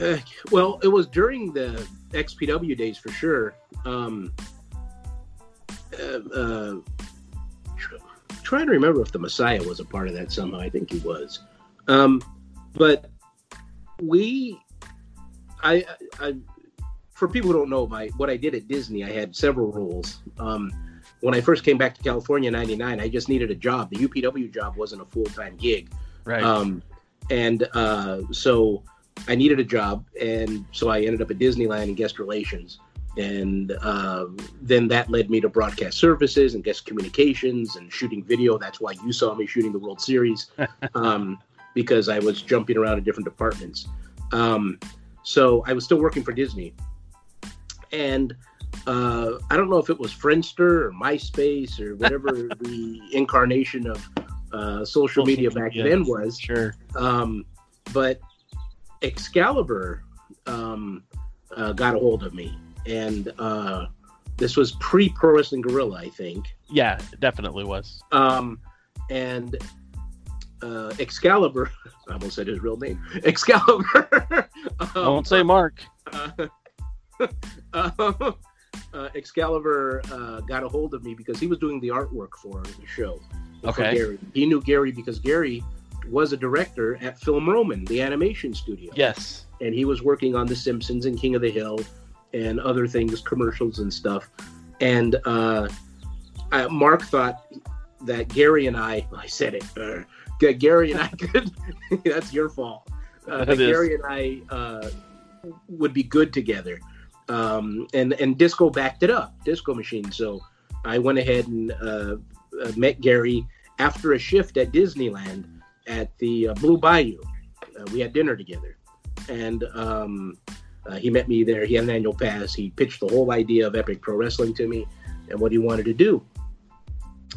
Uh, well, it was during the XPW days for sure. Um, uh, uh, trying to remember if the Messiah was a part of that somehow. I think he was. Um, but we, I, I, for people who don't know, my what I did at Disney, I had several roles. Um, when I first came back to California in '99, I just needed a job. The UPW job wasn't a full time gig, right? Um, and uh, so I needed a job, and so I ended up at Disneyland in guest relations and uh, then that led me to broadcast services and guest communications and shooting video. That's why you saw me shooting the World Series um, because I was jumping around in different departments. Um, so I was still working for Disney, and uh, I don't know if it was Friendster or MySpace or whatever the incarnation of uh, social, media back then was. Sure. Um, but Excalibur um, uh, got a hold of me and uh, this was pre Pro Wrestling Guerrilla, I think. Yeah, it definitely was. Um, and uh, Excalibur, I almost said his real name, Excalibur. um, I won't say Mark. Uh, uh, Excalibur uh, got a hold of me because he was doing the artwork for the show. Okay. Gary. He knew Gary because Gary was a director at Film Roman, the animation studio. Yes. And he was working on The Simpsons and King of the Hill and other things, commercials and stuff. And uh, I, Mark thought that Gary and I, I said it, uh, Gary and I could, that's your fault. Uh, that Gary and I uh, would be good together. Um, and, and Disco backed it up, Disco Machine. So I went ahead and uh, uh, met Gary after a shift at Disneyland at the Blue Bayou. we had dinner together. And um, uh, he met me there. He had an annual pass. He pitched the whole idea of Epic Pro Wrestling to me and what he wanted to do.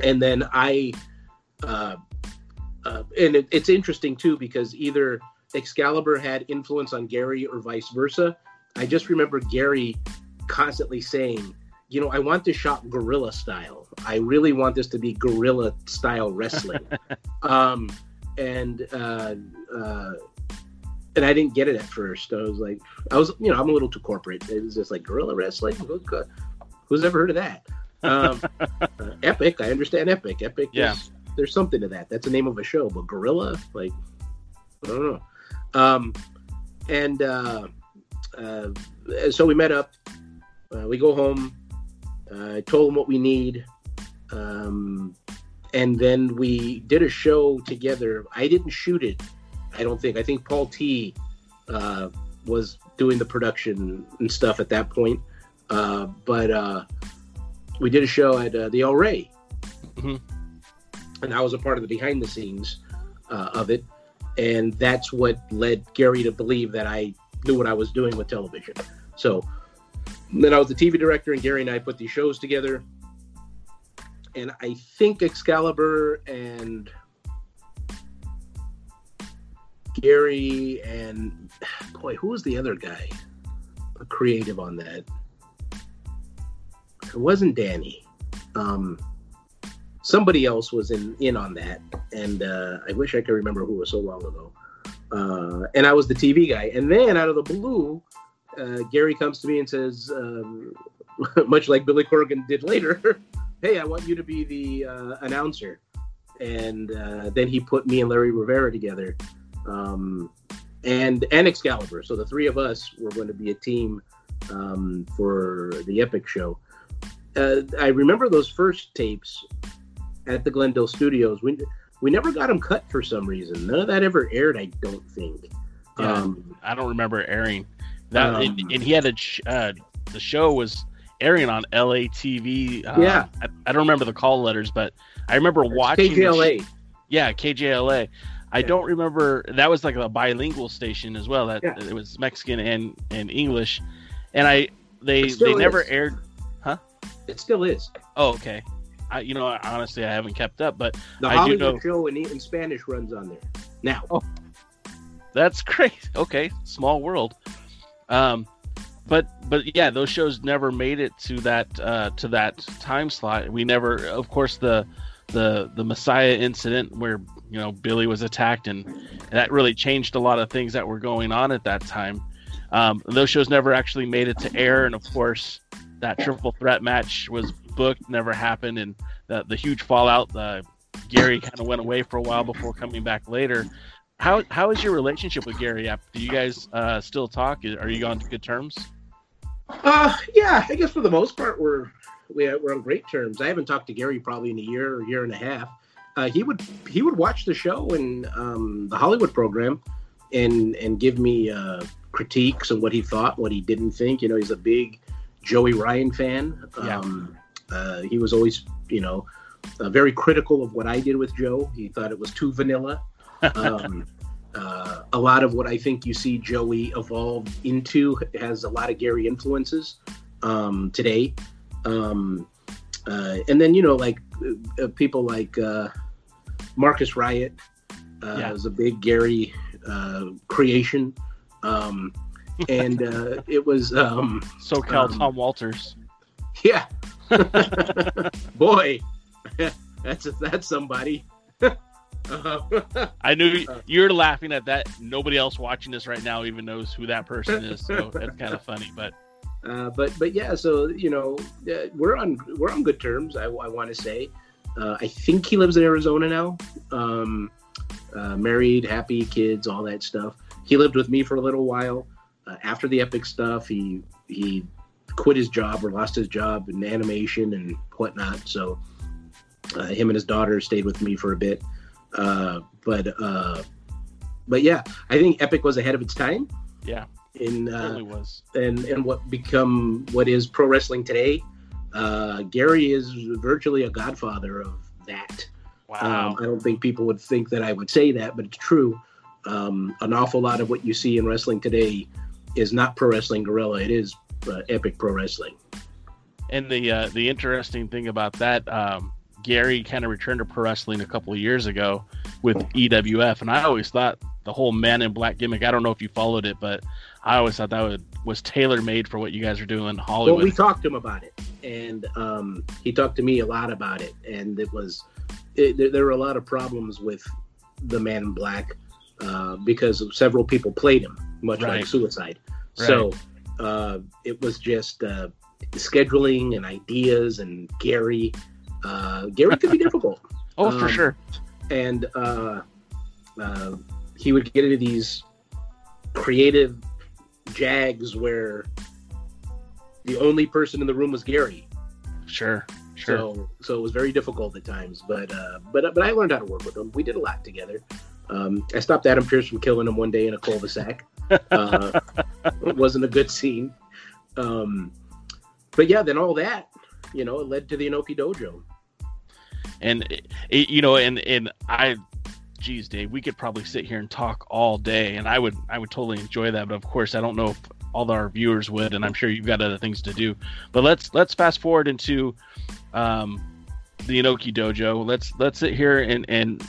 And then I, uh, uh, and it, it's interesting too because either Excalibur had influence on Gary or vice versa. I just remember Gary constantly saying, you know, I want to shop guerrilla style. I really want this to be guerrilla style wrestling. um, and uh, uh, and I didn't get it at first. I was like, I was, you know, I'm a little too corporate. It was just like guerrilla wrestling. Who's ever heard of that? Um, uh, Epic, I understand Epic. Epic, yeah. Is, there's something to that. That's the name of a show, but Gorilla, like, I don't know. Um, and uh, uh, so we met up. Uh, we go home. I told him what we need. Um, and then we did a show together. I didn't shoot it I don't think. I think Paul T uh, was doing the production and stuff at that point. Uh, but uh, we did a show at uh, the El Rey, mm-hmm. And I was a part of the behind the scenes uh, of it, and that's what led Gary to believe that I knew what I was doing with television. So then I was the TV director, and Gary and I put these shows together. And I think Excalibur and Gary and boy, who was the other guy? A creative on that. It wasn't Danny. Um, somebody else was in in on that, and uh, I wish I could remember who was so long ago. Uh, and I was the TV guy. And then out of the blue, uh, Gary comes to me and says, um, much like Billy Corgan did later, "Hey, I want you to be the uh, announcer." And uh, then he put me and Larry Rivera together um, and and Excalibur. So the three of us were going to be a team um, for the Epic show. Uh, I remember those first tapes at the Glendale Studios. We we never got them cut for some reason. None of that ever aired. I don't think. Yeah, um, I don't remember airing that. Um, and, and, he had a uh, the show was airing on LATV. Uh, yeah, I, I, don't remember the call letters, but I remember watching KJLA. Sh- yeah, KJLA. I don't remember. That was like a bilingual station as well. That yeah. it was Mexican and and English, and I they they never is. aired. Huh? It still is. Oh, okay. I you know honestly I haven't kept up, but the I Hollywood do know... show in, in Spanish runs on there now. Oh. That's great. Okay, small world. Um, but but yeah, those shows never made it to that uh, to that time slot. We never, of course, the the the Messiah incident where you know Billy was attacked, and, and that really changed a lot of things that were going on at that time. Um, those shows never actually made it to air, and of course, that triple threat match was booked, never happened, and the the huge fallout. Uh, Gary kind of went away for a while before coming back later. How how is your relationship with Gary? Do you guys uh, still talk? Are you on good terms? Uh, yeah, I guess for the most part we're we, we're on great terms. I haven't talked to Gary probably in a year or year and a half. Uh, he would he would watch the show and um, the Hollywood program, and and give me uh, critiques on what he thought, what he didn't think. You know, he's a big Joey Ryan fan. Yeah. Uh, he was always you know uh, very critical of what I did with Joe. He thought it was too vanilla. Um, uh, a lot of what I think you see Joey evolve into has a lot of Gary influences um, today. Um, uh, and then you know, like uh, uh people like uh, Marcus Riot uh, yeah. was a big Gary uh, creation, um, and it was um, SoCal um, Tom Walters. Yeah, boy, that's that's somebody. I knew you're laughing at that. Nobody else watching this right now even knows who that person is, so that's kind of funny. But, uh, but, but yeah. So you know, uh, we're on we're on good terms. I, I want to say. Uh, I think he lives in Arizona now. Um, uh, married, happy, kids, all that stuff. He lived with me for a little while. Uh, after the epic stuff, he he quit his job or lost his job in animation and whatnot. So him and his daughter stayed with me for a bit. Uh, but uh, but yeah, I think Epic was ahead of its time. Yeah, in uh, was. And and what become what is pro wrestling today. Uh, Gary is virtually a godfather of that. Wow. Um, I don't think people would think that I would say that, but it's true. Um, an awful lot of what you see in wrestling today is not pro wrestling Guerrilla. It is uh, epic pro wrestling. And the uh, the interesting thing about that, um, Gary kind of returned to pro wrestling a couple of years ago with EWF, and I always thought the whole Man in Black gimmick. I don't know if you followed it, but I always thought that would, was tailor made for what you guys are doing in Hollywood. Well, we talked to him about it, and um, he talked to me a lot about it, and it was it, there, there, were a lot of problems with the Man in Black uh, because several people played him, much right. like Suicide. Right. So uh, it was just uh, scheduling and ideas, and Gary uh, Gary could be difficult. oh, um, for sure. And uh, uh, he would get into these creative jags where the only person in the room was Gary. Sure, sure. So, so it was very difficult at times, but uh, but but I learned how to work with him. We did a lot together. Um, I stopped Adam Pearce from killing him one day in a cul-de-sac. Uh, it wasn't a good scene. Um, but yeah, then all that, you know, it led to the Inoki Dojo and it, it, you know, and and I, geez, Dave, we could probably sit here and talk all day, and I would I would totally enjoy that. But of course, I don't know if all our viewers would, and I'm sure you've got other things to do. But let's let's fast forward into um, the Inoki Dojo. Let's let's sit here and and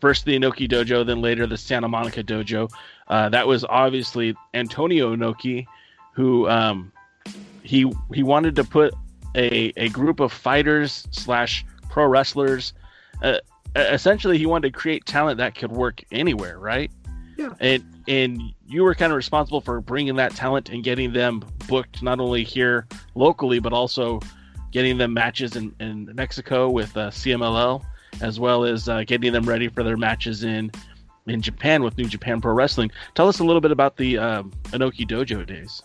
first the Inoki Dojo, then later the Santa Monica Dojo. Uh, that was obviously Antonio Inoki, who um, he he wanted to put a a group of fighters slash pro wrestlers. Uh, essentially, he wanted to create talent that could work anywhere, right? Yeah. And and you were kind of responsible for bringing that talent and getting them booked not only here locally but also getting them matches in, in Mexico with uh, CMLL as well as uh, getting them ready for their matches in in Japan with New Japan Pro Wrestling. Tell us a little bit about the um, Inoki Dojo days.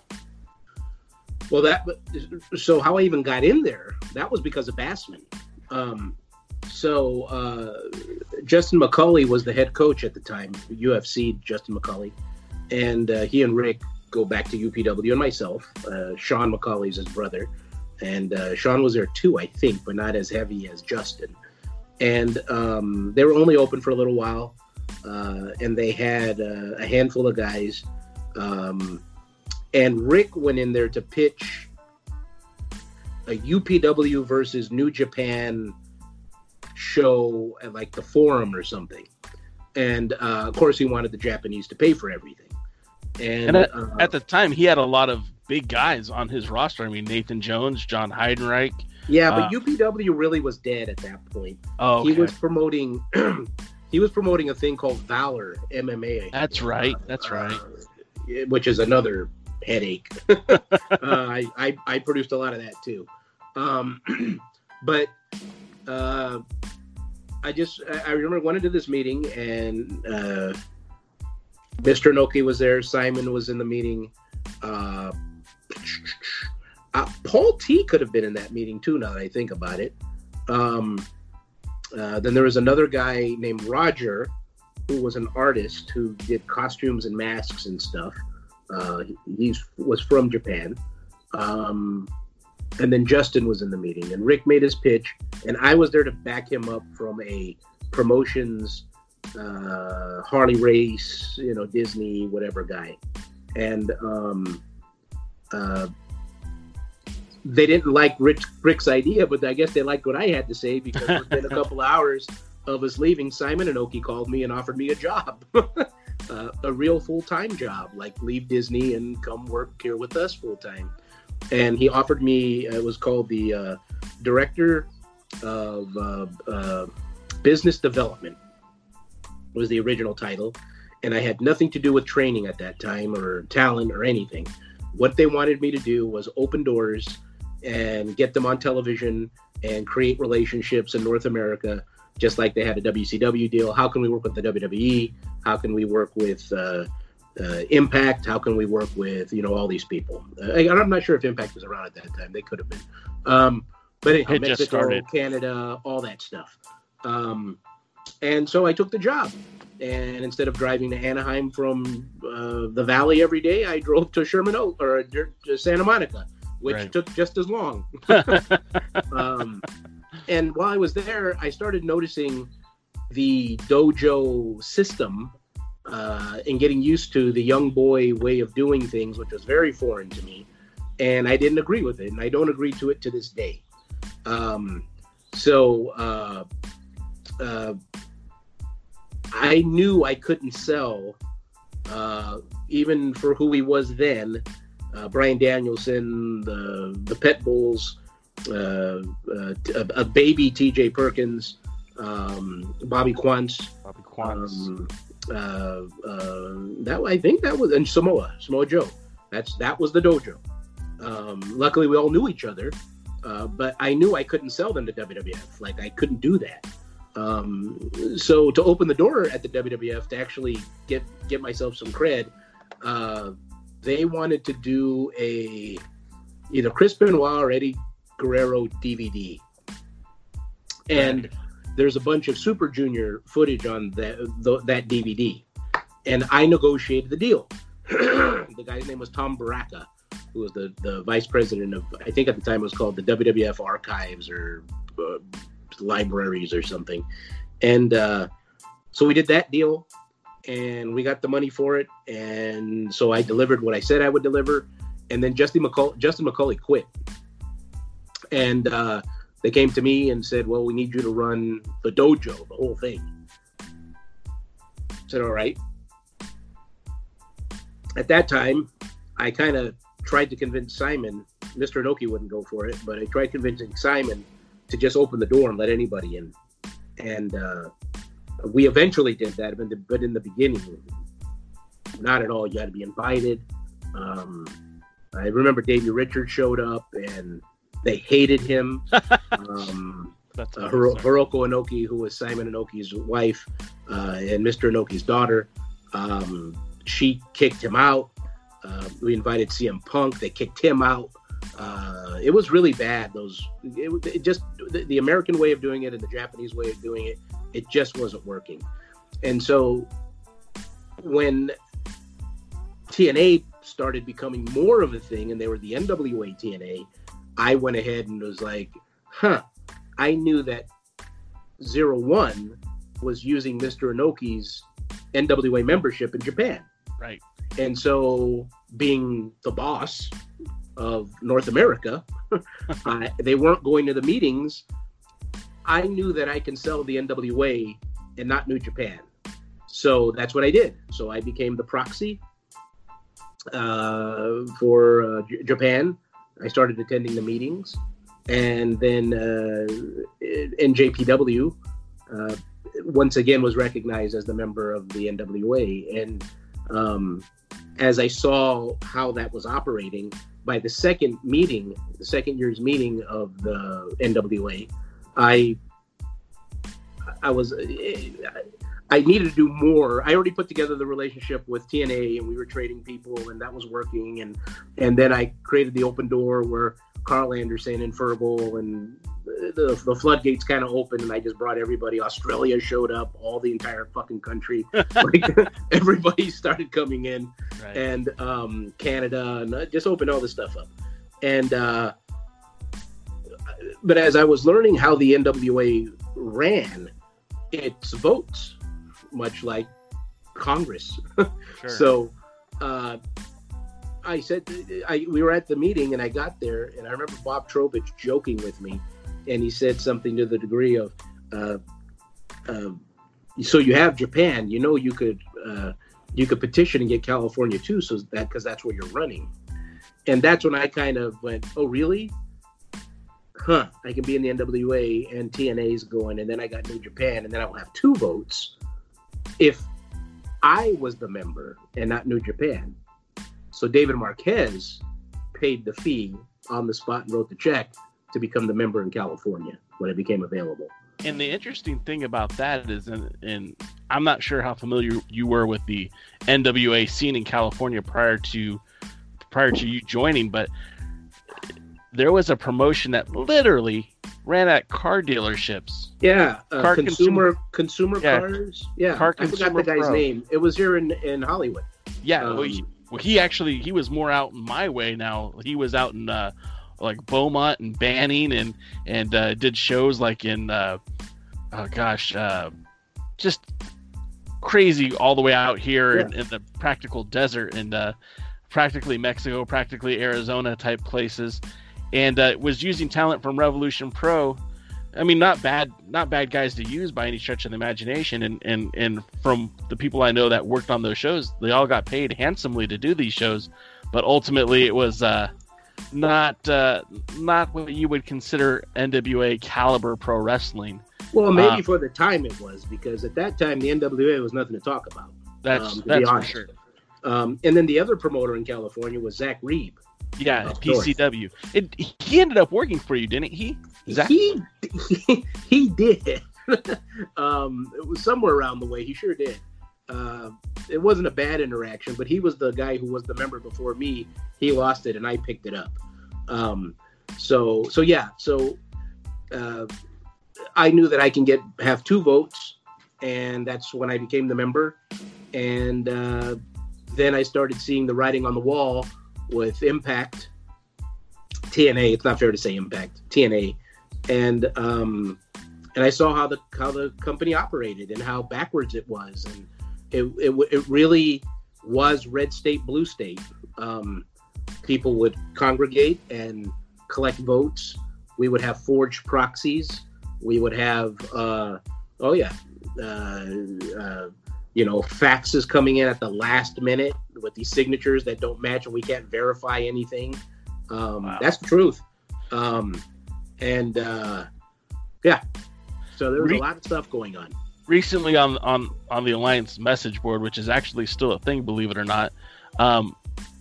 Well, that so how I even got in there that was because of Bassman. Um, so uh, Justin McCully was the head coach at the time, UFC Justin McCully, and uh, he and Rick go back to UPW and myself. Uh, Sean McCully's his brother, and uh, Sean was there too, I think, but not as heavy as Justin. And um, they were only open for a little while, uh, and they had uh, a handful of guys. Um, and Rick went in there to pitch a UPW versus New Japan show at like the Forum or something. and uh, of course he wanted the Japanese to pay for everything. And, And at, uh, at the time, he had a lot of big guys on his roster. I mean, Nathan Jones, John Heidenreich. yeah, but uh, UPW really was dead at that point. Oh, okay. He was promoting. he was promoting a thing called Valor MMA. That's right. That's right. uh, which is another headache. uh, I, I I produced a lot of that too, um, but uh, I just I I remember going into this meeting and uh, Mr. Inoki was there, Simon was in the meeting. Uh, uh, Paul T could have been in that meeting too. Now that I think about it. Um, uh, then there was another guy named Roger, who was an artist who did costumes and masks and stuff. Uh, he was from Japan. Um, and then Justin was in the meeting, and Rick made his pitch, and I was there to back him up from a promotions, uh, Harley race, you know, Disney, whatever guy. And um, uh, they didn't like Rick, Rick's idea, but I guess they liked what I had to say because within a couple of hours of us leaving, Simon Inoki called me and offered me a job. uh, a real full-time job like leave disney and come work here with us full-time. And he offered me uh, it was called the uh, director of uh, uh, business development was the original title. And i had nothing to do with training at that time or talent or anything. What they wanted me to do was open doors and get them on television and create relationships in north america just like they had a WCW deal. How can we work with the WWE? How can we work with uh, uh, Impact? How can we work with you know all these people? Uh, I, I'm not sure if Impact was around at that time. They could have been, um, but anyhow, It just Mexico, started. Canada, all that stuff. Um, and so I took the job. And instead of driving to Anaheim from uh, the Valley every day, I drove to Sherman Oak or to Santa Monica, which Right. took just as long. um, and while I was there, I started noticing the dojo system uh, and getting used to the young boy way of doing things, which was very foreign to me. And I didn't agree with it, and I don't agree to it to this day. Um, so uh, uh, I knew I couldn't sell, uh, even for who he was then. Uh, Brian Danielson, the the Pet Bulls, uh, uh, a, a baby T.J. Perkins, um, Bobby Quance. Bobby Quance. Um, uh, uh, that I think that was and Samoa Samoa Joe. That's that was the dojo. Um, luckily, we all knew each other, uh, but I knew I couldn't sell them to WWF. Like I couldn't do that. Um, so to open the door at the WWF to actually get get myself some cred, uh, they wanted to do a either Chris Benoit or Eddie Guerrero DVD, and there's a bunch of Super Junior footage on that th- that DVD, and I negotiated the deal. the guy's name was Tom Baraka, who was the the vice president of I think at the time it was called the WWF Archives or uh, libraries or something, and uh, so we did that deal, and we got the money for it, and so I delivered what I said I would deliver, and then Justin McCull- Justin McCully quit, and. Uh, they came to me and said, "Well, we need you to run the dojo, the whole thing." I said, "All right." At that time, I kind of tried to convince Simon. Mr. Inoki wouldn't go for it, but I tried convincing Simon to just open the door and let anybody in. And uh, we eventually did that, but, the, but in the beginning, not at all. You had to be invited. Um, I remember Davey Richards showed up, and they hated him. um, That's uh, Hiro- Hiroko Inoki, who was Simon Inoki's wife uh, and Mr. Inoki's daughter, um, she kicked him out. Uh, we invited CM Punk. They kicked him out. Uh, it was really bad. Those it, it just the, the American way of doing it and the Japanese way of doing it, it just wasn't working. And so when TNA started becoming more of a thing, and they were the NWA TNA, I went ahead and was like, huh. I knew that Zero One was using Mr. Inoki's NWA membership in Japan. Right. And so, being the boss of North America, uh, they weren't going to the meetings. I knew that I can sell the NWA and not New Japan. so that's what I did. So I became the proxy uh, for uh, J- Japan. I started attending the meetings, and then uh, NJPW uh, once again was recognized as the member of the NWA. And um, as I saw how that was operating, by the second meeting, the second year's meeting of the NWA, I I was I needed to do more. I already put together the relationship with TNA, and we were trading people, and that was working. And and then I created the open door where Karl Anderson and Ferbal and the, the floodgates kind of opened, and I just brought everybody. Australia showed up, all the entire fucking country, like everybody started coming in, right. and um, Canada, and I just opened all this stuff up. And uh, but as I was learning how the NWA ran, its votes, much like Congress. sure. So. Uh, I said I, we were at the meeting and I got there and I remember Bob Trowbridge joking with me and he said something to the degree of, uh, uh, "So you have Japan, you know, you could uh, you could petition and get California too, so that because that's where you're running." And that's when I kind of went, "Oh, really? Huh? I can be in the NWA and TNA's going, and then I got New Japan, and then I will have two votes if I was the member and not New Japan." So David Marquez paid the fee on the spot and wrote the check to become the member in California when it became available. And the interesting thing about that is, and, I'm not sure how familiar you were with the NWA scene in California prior to prior to you joining, but there was a promotion that literally ran at car dealerships. Yeah, uh, car consumer consumer, yeah, cars. Yeah, car I forgot the guy's Pro. name. It was here in in Hollywood. Yeah, um, well, he, well, he actually he was more out in my way now. He was out in uh, like Beaumont and Banning and and uh, did shows like in uh, oh gosh, uh, just crazy all the way out here yeah. in, in, the practical desert and uh, practically Mexico, practically Arizona type places, and uh, was using talent from Revolution Pro. I mean, not bad, not bad guys to use by any stretch of the imagination. And and and from the people I know that worked on those shows, they all got paid handsomely to do these shows. But ultimately, it was uh, not uh, not what you would consider NWA caliber pro wrestling. Well, maybe uh, for the time it was because at that time the NWA was nothing to talk about. That's um, that's for sure. Um, and then the other promoter in California was Zach Reeb. Yeah, PCW. It, he ended up working for you, didn't he? Zach? He he, he did. um, it was somewhere around the way. He sure did. Uh, it wasn't a bad interaction, but he was the guy who was the member before me. He lost it, and I picked it up. Um, so so yeah, so uh, I knew that I can get have two votes, and that's when I became the member. And uh, then I started seeing the writing on the wall with Impact, TNA. It's not fair to say Impact, TNA, and um, and I saw how the how the company operated and how backwards it was, and it, it, it really was red state, blue state. Um, people would congregate and collect votes. We would have forged proxies. We would have, uh, oh yeah, uh, uh, you know, faxes coming in at the last minute with these signatures that don't match and we can't verify anything. Um, wow. That's the truth. Um, and uh, yeah, so there was a lot of stuff going on recently on on on the alliance message board which is actually still a thing believe it or not um,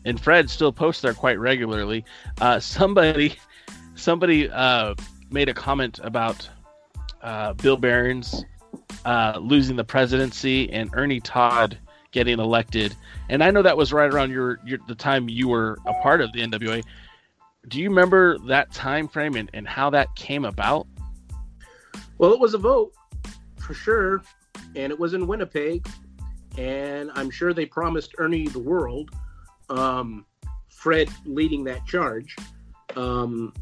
and fred still posts there quite regularly uh, somebody somebody uh, made a comment about uh, bill behrens uh, losing the presidency and ernie todd getting elected and i know that was right around your, your the time you were a part of the nwa do you remember that time frame and, and how that came about well it was a vote for sure. And it was in Winnipeg. And I'm sure they promised Ernie the world. Um, Fred leading that charge. Um,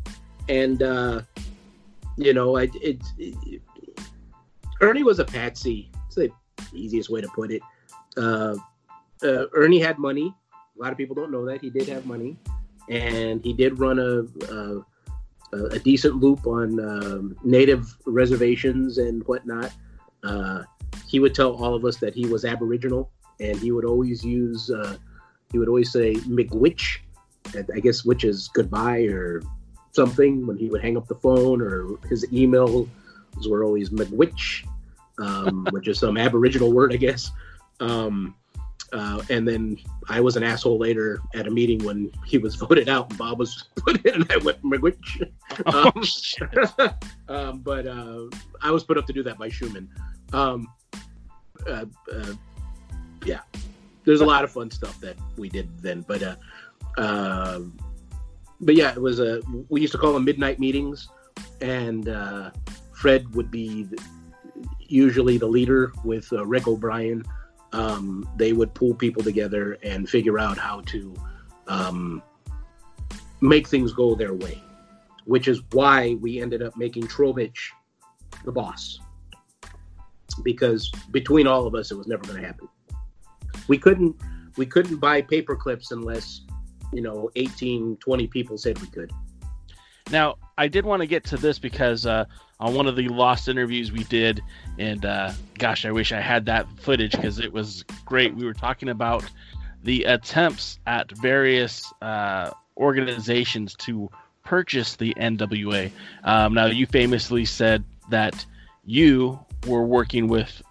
and, uh, you know, it, it, it, Ernie was a patsy. It's the easiest way to put it. Uh, uh, Ernie had money. A lot of people don't know that. He did have money. And he did run a, a a decent loop on um, native reservations and whatnot. Uh, he would tell all of us that he was Aboriginal, and he would always use uh, he would always say McWitch, I guess which is goodbye or something when he would hang up the phone, or his were always "migwitch," um, which is some Aboriginal word, I guess. Um, uh, and then I was an asshole later at a meeting when he was voted out and Bob was put in, and I went McWitch. Um, um, but uh, I was put up to do that by Chuman. Um, uh, uh, yeah, there's a lot of fun stuff that we did then. But uh, uh, but yeah, it was a. We used to call them midnight meetings, and uh, Fred would be the, usually the leader with uh, Rick O'Brien um, they would pull people together and figure out how to um, make things go their way, which is why we ended up making Trobich the boss. Because between all of us, it was never going to happen. We couldn't we couldn't buy paper clips unless you know 18 20 people said we could now i did want to get to this because uh, on one of the lost interviews we did, and uh, gosh, I wish I had that footage because it was great. We were talking about the attempts at various uh, organizations to purchase the NWA. Um, now, you famously said that you were working with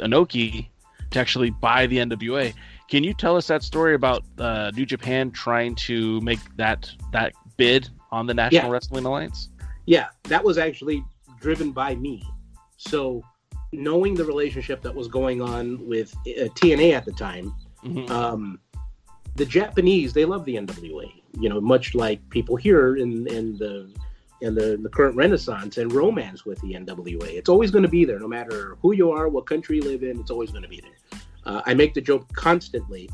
Inoki to actually buy the NWA. Can you tell us that story about uh, New Japan trying to make that that bid on the National yeah. Wrestling Alliance? Yeah, that was actually driven by me. So, knowing the relationship that was going on with uh, TNA at the time, mm-hmm. um, the Japanese they love the NWA. You know, much like people here in in the in the, the current renaissance and romance with the NWA. It's always going to be there, no matter who you are, what country you live in. It's always going to be there. Uh, I make the joke constantly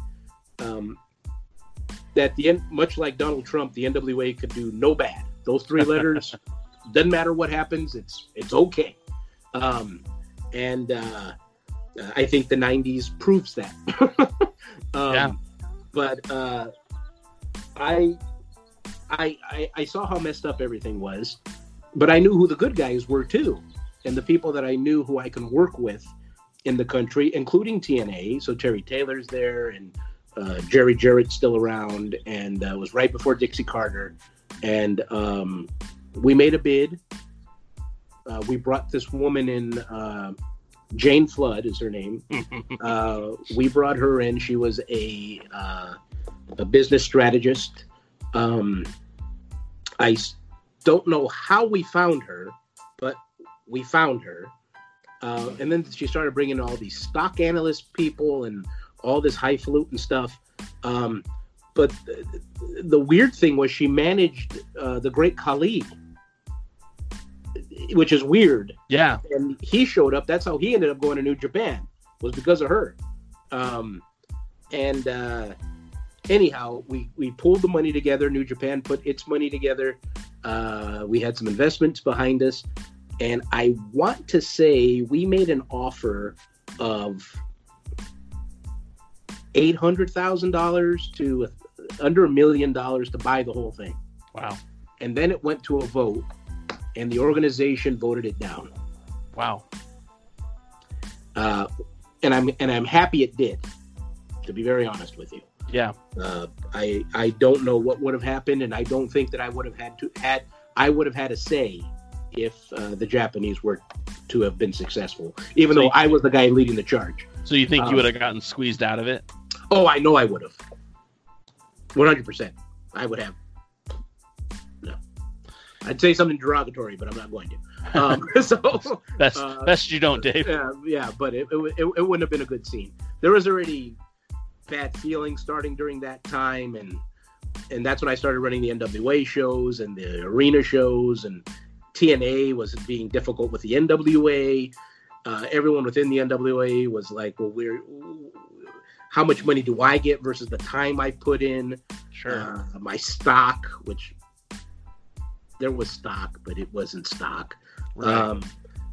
um, that the much like Donald Trump, the NWA could do no bad. Those three letters doesn't matter what happens. It's it's okay. Um, and uh, I think the '90s proves that. um, yeah. But uh, I, I, I I saw how messed up everything was, but I knew who the good guys were too, and the people that I knew who I can work with in the country, including TNA. So Terry Taylor's there, and uh, Jerry Jarrett's still around, and uh, was right before Dixie Carter, and um, we made a bid. Uh, we brought this woman in. Uh, Jane Flood is her name. uh, we brought her in. She was a uh, a business strategist. Um, I don't know how we found her, but we found her. Uh, and then she started bringing all these stock analyst people and all this highfalutin stuff. Um, but the, the, weird thing was she managed uh, the great Khali which is weird. Yeah. And he showed up. That's how he ended up going to New Japan was because of her. Um, and uh, anyhow, we we pulled the money together. New Japan put its money together. Uh, we had some investments behind us, and I want to say we made an offer of eight hundred thousand dollars to under a million dollars to buy the whole thing. Wow. And then it went to a vote and the organization voted it down. Wow. Uh, and I'm and I'm happy it did. To be very honest with you. Yeah. Uh, I I don't know what would have happened, and I don't think that I would have had to had I would have had a say if uh, the Japanese were to have been successful, even so though you, I was the guy leading the charge. So you think um, you would have gotten squeezed out of it? Oh, I know I would have. One hundred percent, I would have. I'd say something derogatory, but I'm not going to. Um, so best uh, best you don't, Dave. Yeah, yeah, but it, it, it, it wouldn't have been a good scene. There was already bad feelings starting during that time, and and that's when I started running the NWA shows and the arena shows, and TNA was being difficult with the NWA. Uh, everyone within the NWA was like, "Well, we're how much money do I get versus the time I put in? Sure, uh, my stock, which there was stock, but it wasn't stock. Right. Um,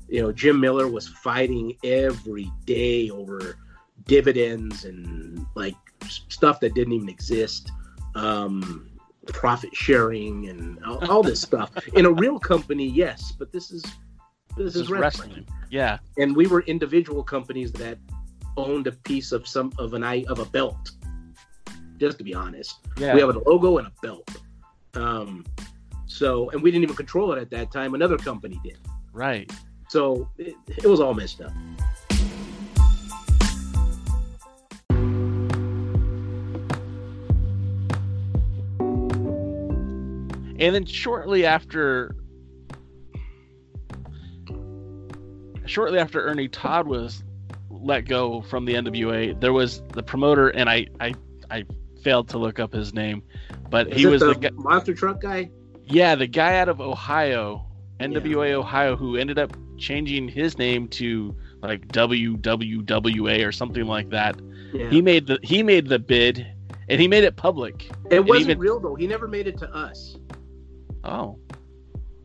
you know, Jim Miller was fighting every day over dividends and like stuff that didn't even exist, um, profit sharing and all, all this stuff. In a real company, yes, but this is This, This is wrestling. wrestling. Yeah. And we were individual companies that owned a piece of some of an eye of a belt. Just to be honest, Yeah. we have a logo and a belt. Um, so, and we didn't even control it at that time. Another company did. right. So it, it was all messed up. And then shortly after shortly after Ernie Todd was let go from the NWA, there was the promoter and I I, I failed to look up his name, but Is he was the, the, guy, monster truck guy. Yeah, the guy out of Ohio, NWA Ohio who ended up changing his name to like WWWA or something like that. Yeah. He made the he made the bid and he made it public. it wasn't even- real though. He never made it to us. Oh,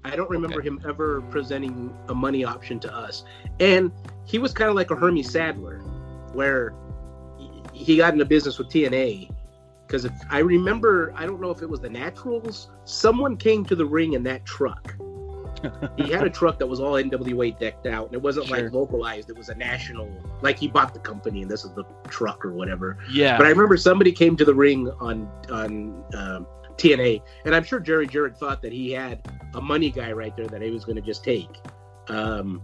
I don't remember Okay. him ever presenting a money option to us. And he was kind of like a Hermie Sadler, where he- he got into business with TNA. Because if I remember, I don't know if it was the Naturals, someone came to the ring in that truck. he had a truck that was all NWA decked out, and it wasn't Sure. like localized. It was a national, like he bought the company, and this is the truck or whatever. yeah. But I remember somebody came to the ring on on um, TNA, and I'm sure Jerry Jarrett thought that he had a money guy right there that he was going to just take. Um,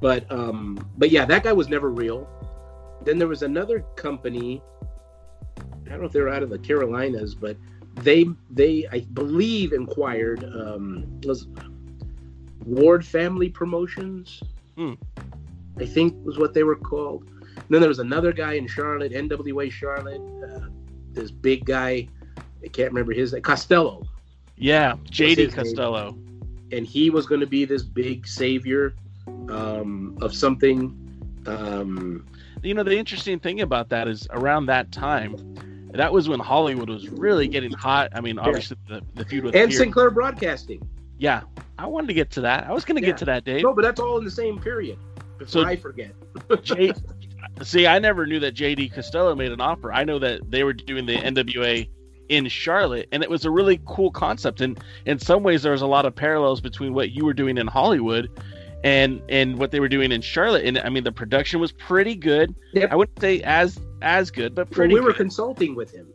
but um, but yeah, that guy was never real. Then there was another company. I don't know if they're out of the Carolinas, but they they I believe inquired um, was Ward Family Promotions. Hmm. I think was what they were called. And then there was another guy in Charlotte, NWA Charlotte. Uh, this big guy, I can't remember his name, Costello, yeah, JD his name? Costello. and he was going to be this big savior um, of something. Um, you know the interesting thing about that is around that time that was when hollywood was really getting hot i mean obviously the, the feud with and Pearce. Sinclair Broadcasting. yeah i wanted to get to that i was going to Yeah. get to that dave No, but that's all in the same period. Before So- I forget. J- see i never knew that jd costello made an offer i know that they were doing the nwa in charlotte and it was a really cool concept and in some ways there was a lot of parallels between what you were doing in hollywood and and what they were doing in charlotte and i mean the production was pretty good Yep. i wouldn't say as as good but Well, pretty we were good. consulting with him.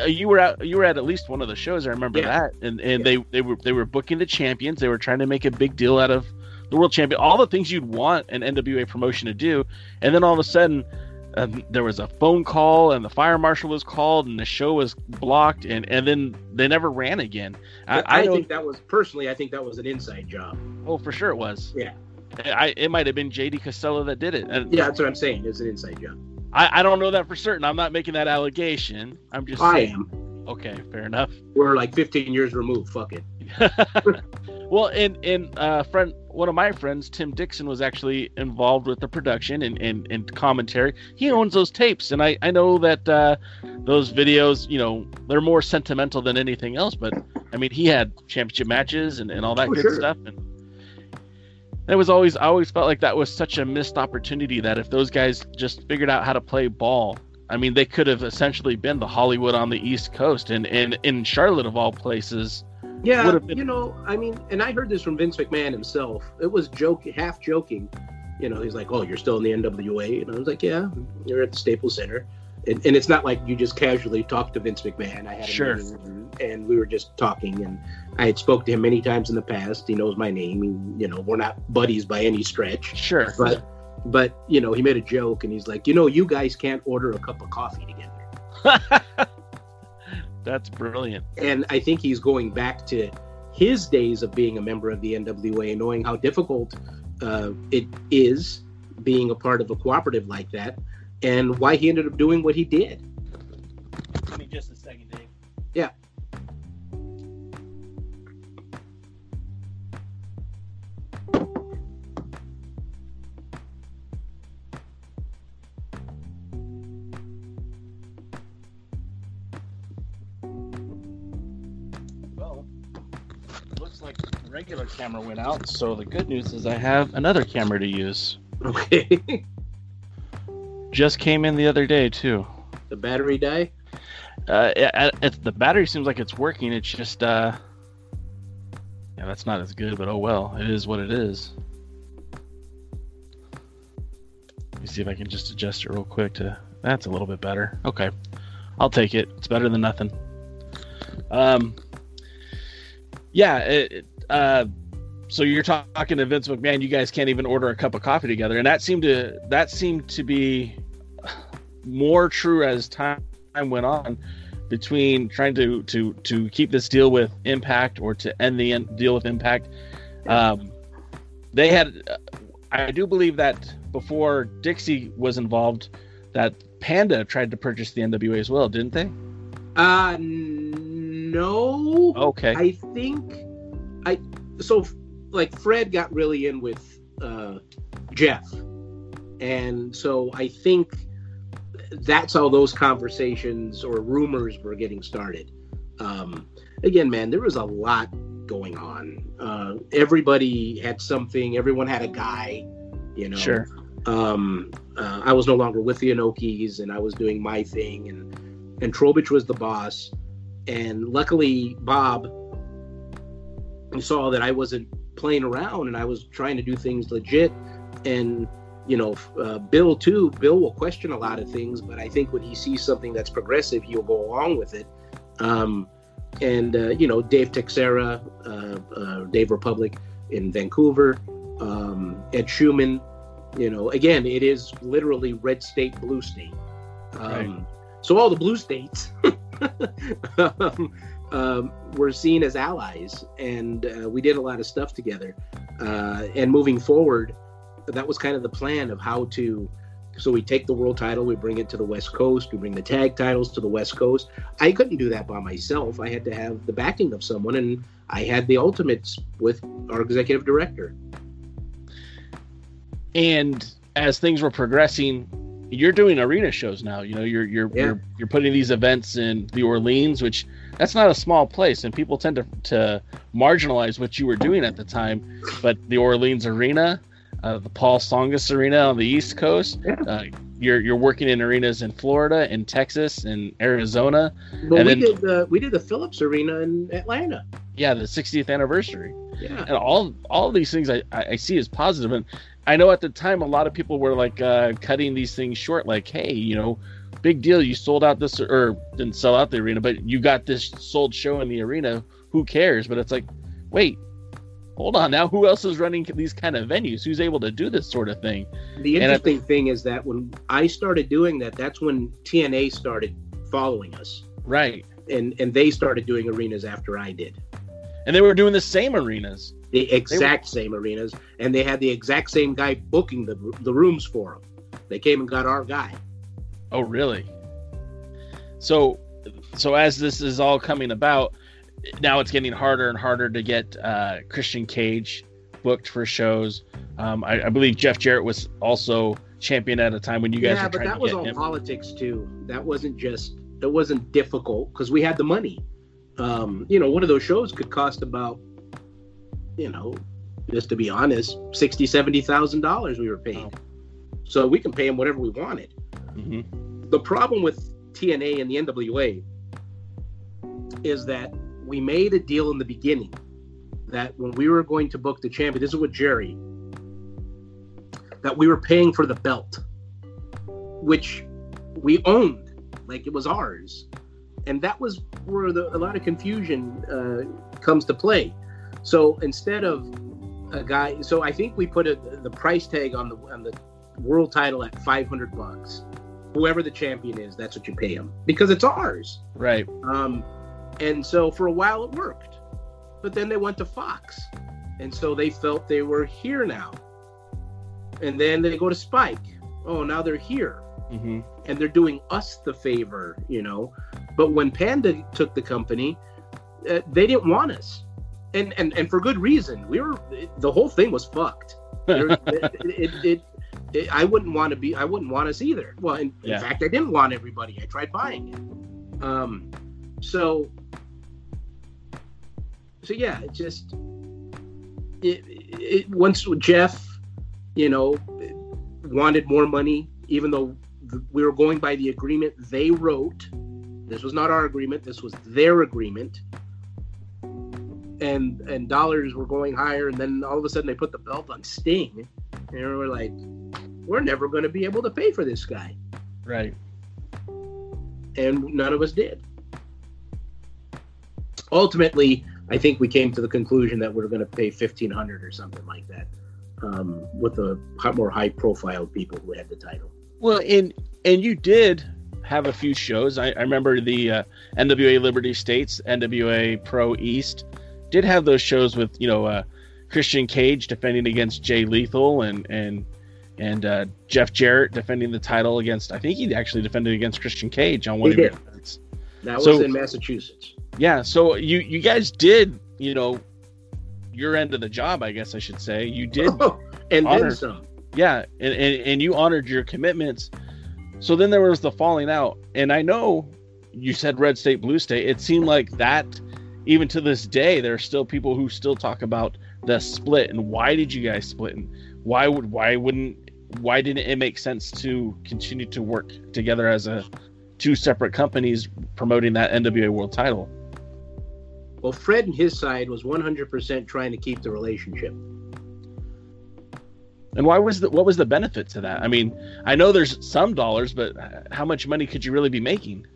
Uh, you were at you were at at least one of the shows. I remember Yeah. that, and and Yeah. they they were they were booking the champions. They were trying to make a big deal out of the world champion. All the things you'd want an NWA promotion to do, and then all of a sudden. Um, there was a phone call and the fire marshal was called and the show was blocked and, and then they never ran again. I, I, I think that was personally, I think that was an inside job. oh for sure it was. Yeah. I, it might have been JD Costello that did it. And Yeah, that's what I'm saying. It's an inside job. I, I don't know that for certain. I'm not making that allegation. I'm just I saying. am. Okay, fair enough. We're like 15 years removed. Fuck it. well, and and uh, friend, one of my friends, Tim Dixon, was actually involved with the production and, and, and commentary. He owns those tapes, and I I know that uh, those videos, you know, they're more sentimental than anything else. But I mean, he had championship matches and, and all that Oh, good sure. stuff, and it was always I always felt like that was such a missed opportunity that if those guys just figured out how to play ball. I mean, they could have essentially been the Hollywood on the East Coast, and, and in Charlotte of all places, Yeah, been- you know, I mean, and I heard this from Vince McMahon himself. It was joke, half joking. You know, he's like, "Oh, you're still in the NWA," and I was like, "Yeah, you're at the Staples Center." And, and it's not like you just casually talk to Vince McMahon. I had a Sure. meeting and, and we were just talking, and I had spoke to him many times in the past. He knows my name. He, you know, we're not buddies by any stretch, sure. but but you know, he made a joke, and he's like, "You know, you guys can't order a cup of coffee together." That's brilliant. and I think he's going back to his days of being a member of the NWA and knowing how difficult uh, it is being a part of a cooperative like that, and why he ended up doing what he did. Give me just a second, Dave. regular camera went out, so the good news is I have another camera to use. Okay. Just came in the other day too. The battery died. Uh, it, it, the battery seems like it's working. It's just uh, yeah, that's not as good, but oh well, it is what it is. Let me see if I can just adjust it real quick to. That's a little bit better. Okay, I'll take it. It's better than nothing. Um, yeah, it, uh, so you're talking to Vince McMahon. You guys can't even order a cup of coffee together, and that seemed to that seemed to be more true as time went on between trying to to to keep this deal with Impact or to end the deal with Impact. Um, they had, I do believe that before Dixie was involved, that Panda tried to purchase the NWA as well, didn't they? Uh, no. Okay. I think I so like Fred got really in with uh, Jeff, and so I think that's how those conversations or rumors were getting started. Um, again, man, there was a lot going on. Uh, everybody had something. Everyone had a guy. You know. Sure. Um, uh, I was no longer with the Inokis, and I was doing my thing, and and Trobich was the boss. And luckily, Bob saw that I wasn't playing around, and I was trying to do things legit. And you know, uh, Bill too. Bill will question a lot of things, but I think when he sees something that's progressive, he'll go along with it. Um, and uh, you know, Dave Texera, uh, uh Dave Republic in Vancouver, um, Ed Chuman. You know, again, it is literally red state, blue state. Um, right. So all the blue states um, were seen as allies, and uh, we did a lot of stuff together. Uh, and moving forward, that was kind of the plan of how to so we take the world title we bring it to the west coast we bring the tag titles to the west coast. I couldn't do that by myself. I had to have the backing of someone and i had the ultimates with our executive director. And as things were progressing you're doing arena shows now you know you're you're yeah. you're, you're putting these events in the orleans which that's not a small place and people tend to to marginalize what you were doing at the time but the orleans arena uh, the Paul Songus Arena on the East Coast. Yeah. Uh, you're you're working in arenas in Florida, in Texas, in Arizona. But and we then, did the we did the Phillips Arena in Atlanta. Yeah, the 60th anniversary. Yeah, and all all these things I, I see as positive, and I know at the time a lot of people were like uh, cutting these things short, like, hey, you know, big deal, you sold out this or didn't sell out the arena, but you got this sold show in the arena. Who cares? But it's like, wait, hold on now who else is running these kind of venues? Who's able to do this sort of thing? The interesting thing is that when i started doing that that's when tna started following us. Right. And and they started doing arenas after i did. And they were doing the same arenas the exact were... same arenas and they had the exact same guy booking the, the rooms for them they came and got our guy oh really so so as this is all coming about now it's getting harder and harder to get uh, Christian Cage booked for shows. Um, I, I, believe Jeff Jarrett was also champion at a time when you guys yeah, were trying but that was all him. politics too. That wasn't just that wasn't difficult because we had the money. Um, you know, one of those shows could cost about, you know, just to be honest, sixty, seventy thousand dollars we were paid. So we can pay him whatever we wanted. Mm-hmm. The problem with TNA and the NWA is that we made a deal in the beginning that when we were going to book the champion, this is what Jerry, that we were paying for the belt, which we owned, like it was ours. And that was where the, a lot of confusion uh, comes to play. So instead of a guy, so I think we put a, the price tag on the on the world title at 500 bucks. Whoever the champion is, that's what you pay him because it's ours. Right. Um, and so for a while it worked. But then they went to Fox. And so they felt they were here now. And then they go to Spike. Oh, now they're here. Mm-hmm. And they're doing us the favor, you know. But when Panda took the company, uh, they didn't want us. And, and and for good reason. We were the whole thing was fucked. it, it, it, it, I wouldn't want to be. I wouldn't want us either. Well, in, yeah. in fact, I didn't want everybody. I tried buying it. Um, so so yeah, it just it, it once Jeff, you know, wanted more money, even though we were going by the agreement they wrote. This was not our agreement. This was their agreement. And and dollars were going higher, and then all of a sudden they put the belt on Sting, and we were like, we're never going to be able to pay for this guy. Right. And none of us did. Ultimately, I think we came to the conclusion that we are going to pay fifteen hundred or something like that, um, with the more high-profile people who had the title. Well, and and you did have a few shows. I, I remember the uh, NWA Liberty States, NWA Pro East, did have those shows with you know uh, Christian Cage defending against Jay Lethal and and and uh, Jeff Jarrett defending the title against. I think he actually defended against Christian Cage on one he of did. events. That was in Massachusetts. Yeah, so you you guys did you know your end of the job, I guess I should say. You did, and honor, then some. Yeah, and, and and you honored your commitments. So then there was the falling out, and I know you said red state, blue state. It seemed like that, even to this day, there are still people who still talk about the split and why did you guys split and why would why wouldn't why didn't it make sense to continue to work together as a two separate companies promoting that NWA World Title? Well, Fred and his side was 100% trying to keep the relationship. And why was the what was the benefit to that? I mean, I know there's some dollars, but how much money could you really be making?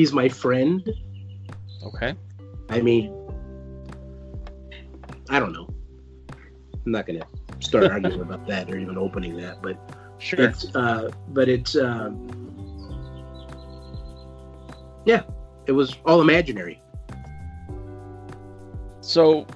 He's my friend. Okay. I mean, I don't know. I'm not going to start arguing about that or even opening that, but sure. It's, uh, but it's uh, yeah, it was all imaginary. So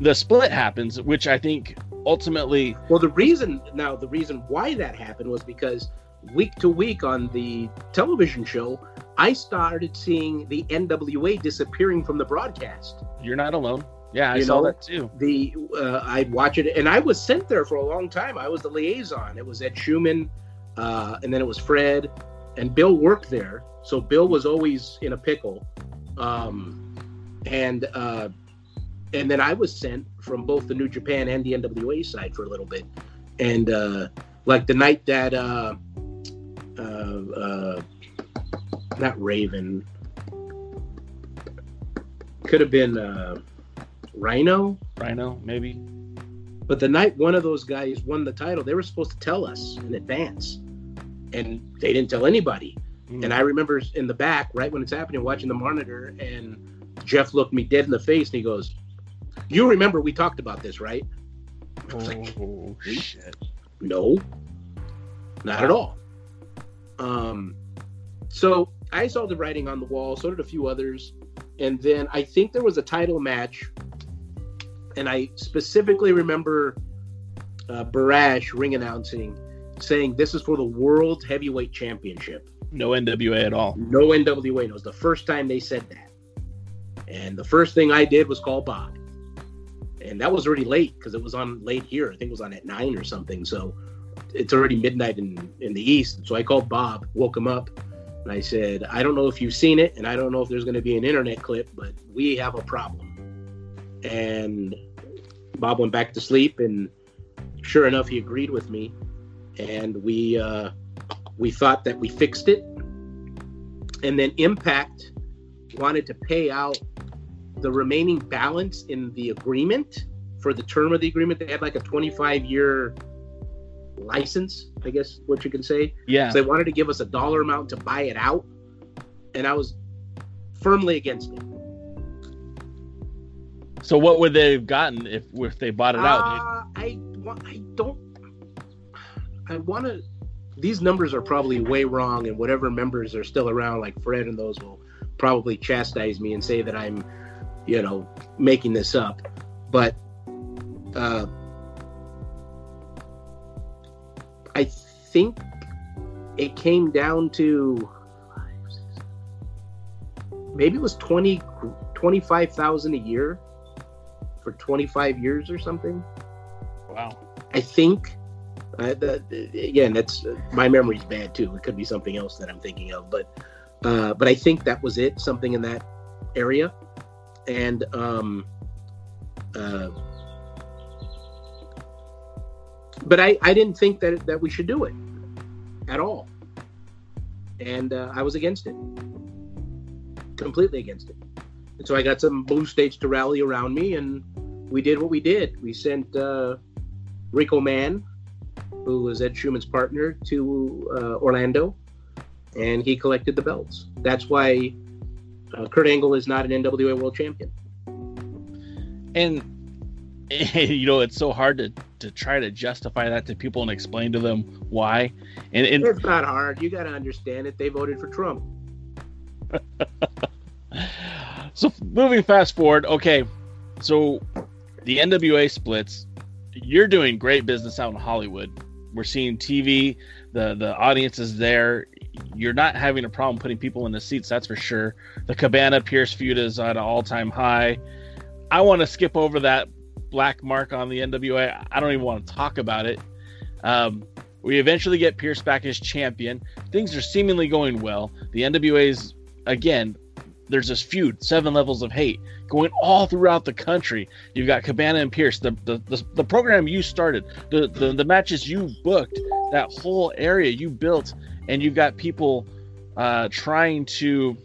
the split happens, which I think ultimately. Well, the reason now the reason why that happened was because week to week on the television show, I started seeing the NWA disappearing from the broadcast. You're not alone. Yeah, I you saw know, that too. The uh, I'd watch it, and I was sent there for a long time. I was the liaison. It was Ed Chuman, uh, and then it was Fred, and Bill worked there. So Bill was always in a pickle, um, and uh, and then I was sent from both the New Japan and the NWA side for a little bit, and uh, like the night that uh, uh, uh, not Raven could have been uh, Rhino. Rhino, maybe. But the night one of those guys won the title, they were supposed to tell us in advance, and they didn't tell anybody. Mm. And I remember in the back, right when it's happening, watching the monitor, and Jeff looked me dead in the face, and he goes, "You remember we talked about this, right?" Oh like, shit! No, not wow. at all. Um, so I saw the writing on the wall. So did a few others, and then I think there was a title match and I specifically remember uh, Borash ring announcing saying this is for the World Heavyweight Championship. No NWA at all. No NWA. It was the first time they said that. And the first thing I did was call Bob. And that was already late because it was on late here. I think it was on at nine or something. So it's already midnight in, in the East. So I called Bob, woke him up, and I said, I don't know if you've seen it, and I don't know if there's going to be an internet clip, but we have a problem. And Bob went back to sleep, and sure enough, he agreed with me, and we uh, we thought that we fixed it, and then Impact wanted to pay out the remaining balance in the agreement for the term of the agreement. They had like a 25 year license, I guess what you can say. Yeah. So they wanted to give us a dollar amount to buy it out, and I was firmly against it. So what would they have gotten if if they bought it out? Uh, I I don't. I want to. These numbers are probably way wrong, and whatever members are still around, like Fred and those, will probably chastise me and say that I'm, you know, making this up. But uh, think it came down to maybe it was 20 25,000 a year for 25 years or something. Wow. I think. Uh, again, that's uh, my memory's bad too. It could be something else that I'm thinking of, but uh, but I think that was it. Something in that area, and um, uh, but I I didn't think that that we should do it at all, and uh, I was against it, completely against it. And so I got some blue states to rally around me, and we did what we did. We sent uh, Rico Mann, who was Ed Chuman's partner, to uh, Orlando, and he collected the belts. That's why uh, Kurt Angle is not an NWA World Champion. And you know, it's so hard to to try to justify that to people and explain to them why. And, and it's not hard. You got to understand it. They voted for Trump. so moving fast forward, okay. So the NWA splits. You're doing great business out in Hollywood. We're seeing TV. The the audience is there. You're not having a problem putting people in the seats. That's for sure. The Cabana Pearce feud is at an all time high. I want to skip over that black mark on the NWA. I don't even want to talk about it. Um, we eventually get Pearce back as champion. Things are seemingly going well. The NWA's again. There's this feud, seven levels of hate, going all throughout the country. You've got Cabana and Pearce, the the, the, the program you started, the, the the matches you booked, that whole area you built, and you've got people uh, trying to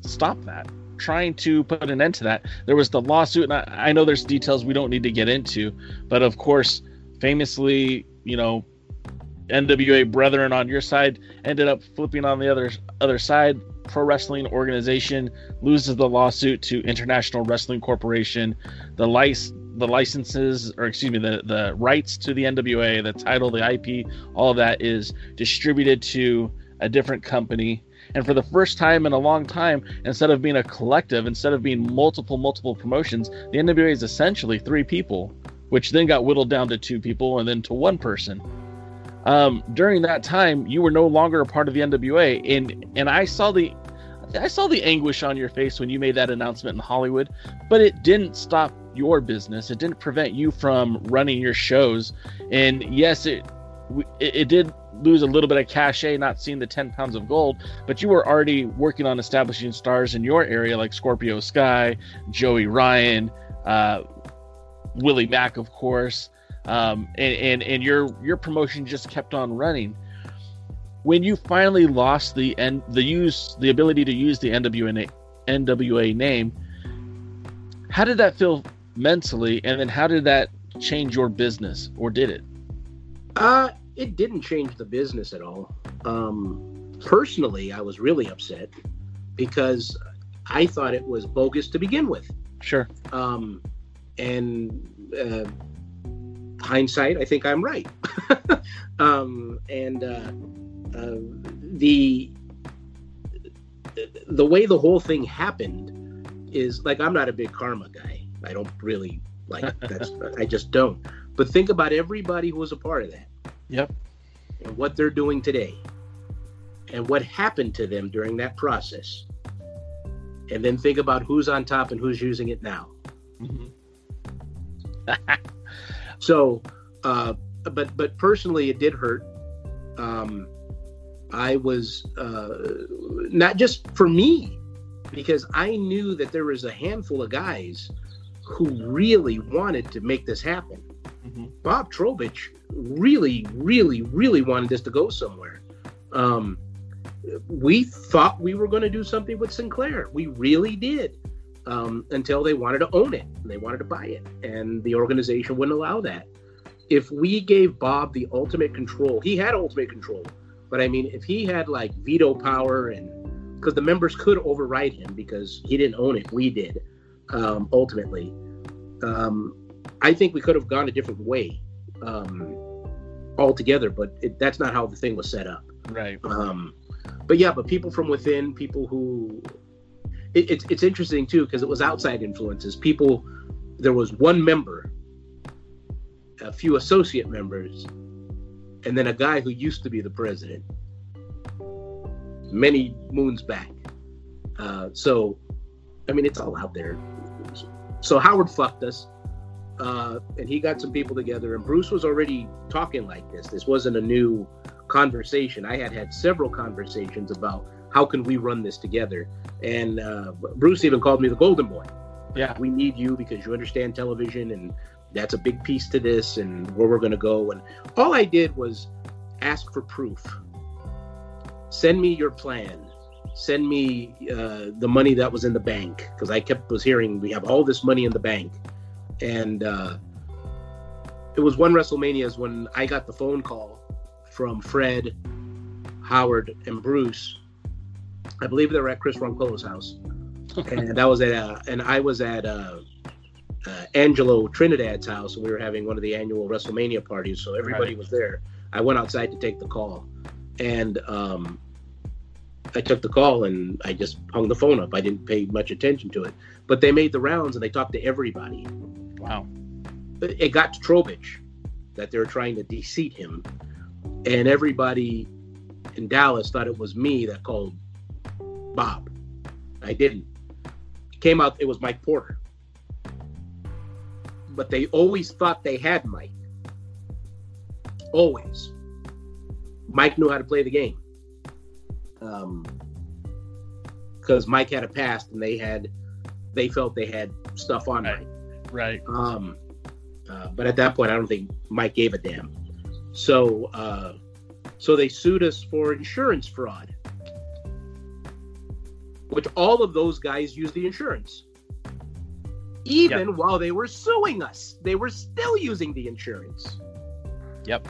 stop that trying to put an end to that. There was the lawsuit, and I, I know there's details we don't need to get into, but of course, famously, you know, NWA brethren on your side ended up flipping on the other other side. Pro Wrestling Organization loses the lawsuit to International Wrestling Corporation. The license, the licenses, or excuse me, the the rights to the NWA, the title, the IP, all of that is distributed to a different company. And for the first time in a long time, instead of being a collective, instead of being multiple, multiple promotions, the NWA is essentially three people, which then got whittled down to two people and then to one person. Um, during that time, you were no longer a part of the NWA, and and I saw the I saw the anguish on your face when you made that announcement in Hollywood, but it didn't stop your business. It didn't prevent you from running your shows. And yes, it it, it did lose a little bit of cachet not seeing the 10 pounds of gold, but you were already working on establishing stars in your area like Scorpio Sky, Joey Ryan, uh, Willie Mack, of course. Um, and, and, and your your promotion just kept on running. When you finally lost the and the use the ability to use the NWA NWA name, how did that feel mentally? And then how did that change your business, or did it? Uh, it didn't change the business at all. Um, personally, I was really upset because I thought it was bogus to begin with. Sure. Um, and uh, hindsight, I think I'm right. um, and uh, uh, the the way the whole thing happened is like I'm not a big karma guy. I don't really like that's I just don't. But think about everybody who was a part of that. Yep. And what they're doing today. And what happened to them during that process. And then think about who's on top and who's using it now. Mm-hmm. so, uh, but but personally, it did hurt. Um, I was uh, not just for me, because I knew that there was a handful of guys who really wanted to make this happen. Mm-hmm. Bob Trobich really, really, really wanted this to go somewhere. Um, we thought we were going to do something with Sinclair. We really did. Um, until they wanted to own it. They wanted to buy it. And the organization wouldn't allow that. If we gave Bob the ultimate control, he had ultimate control. But I mean, if he had like veto power and because the members could override him because he didn't own it, we did um, ultimately. Um, I think we could have gone a different way um, altogether, but it, that's not how the thing was set up. Right. Um, but yeah, but people from within, people who it, it's it's interesting too because it was outside influences. People, there was one member, a few associate members, and then a guy who used to be the president many moons back. Uh, so, I mean, it's all out there. So Howard fucked us uh, and he got some people together. And Bruce was already talking like this. This wasn't a new conversation. I had had several conversations about how can we run this together. And uh, Bruce even called me the Golden Boy. Yeah, we need you because you understand television, and that's a big piece to this, and where we're going to go. And all I did was ask for proof. Send me your plan. Send me uh, the money that was in the bank because I kept was hearing we have all this money in the bank and uh, it was one WrestleMania's when I got the phone call from Fred, Howard, and Bruce. I believe they were at Chris Ronco's house, and that was at uh, and I was at uh, uh, Angelo Trinidad's house, and we were having one of the annual WrestleMania parties, so everybody Right. was there. I went outside to take the call, and um, I took the call and I just hung the phone up. I didn't pay much attention to it, but they made the rounds and they talked to everybody. Wow. It got to Trobich that they were trying to deceit him, and everybody in Dallas thought it was me that called Bob. I didn't. It came out it was Mike Porter. But they always thought they had Mike. Always. Mike knew how to play the game. Um, because Mike had a past and they had, they felt they had stuff on Right. Mike. Right. Um, uh, but at that point, I don't think Mike gave a damn. So, uh, so they sued us for insurance fraud, which all of those guys used the insurance. Even while they were suing us, they were still using the insurance. Yep.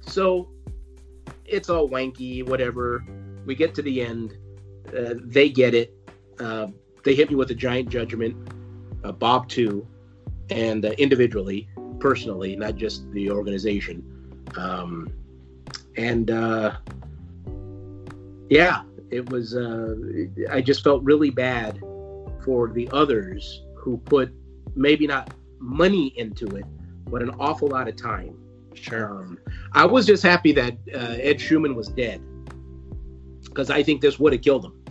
So it's all wanky, whatever. We get to the end. Uh, they get it. Uh, they hit me with a giant judgment, uh, Bob too, and uh, individually, personally, not just the organization. Um, and uh, yeah, it was. Uh, I just felt really bad for the others who put maybe not money into it, but an awful lot of time. Sure. Um, I was just happy that uh, Ed Chuman was dead because I think this would have killed him.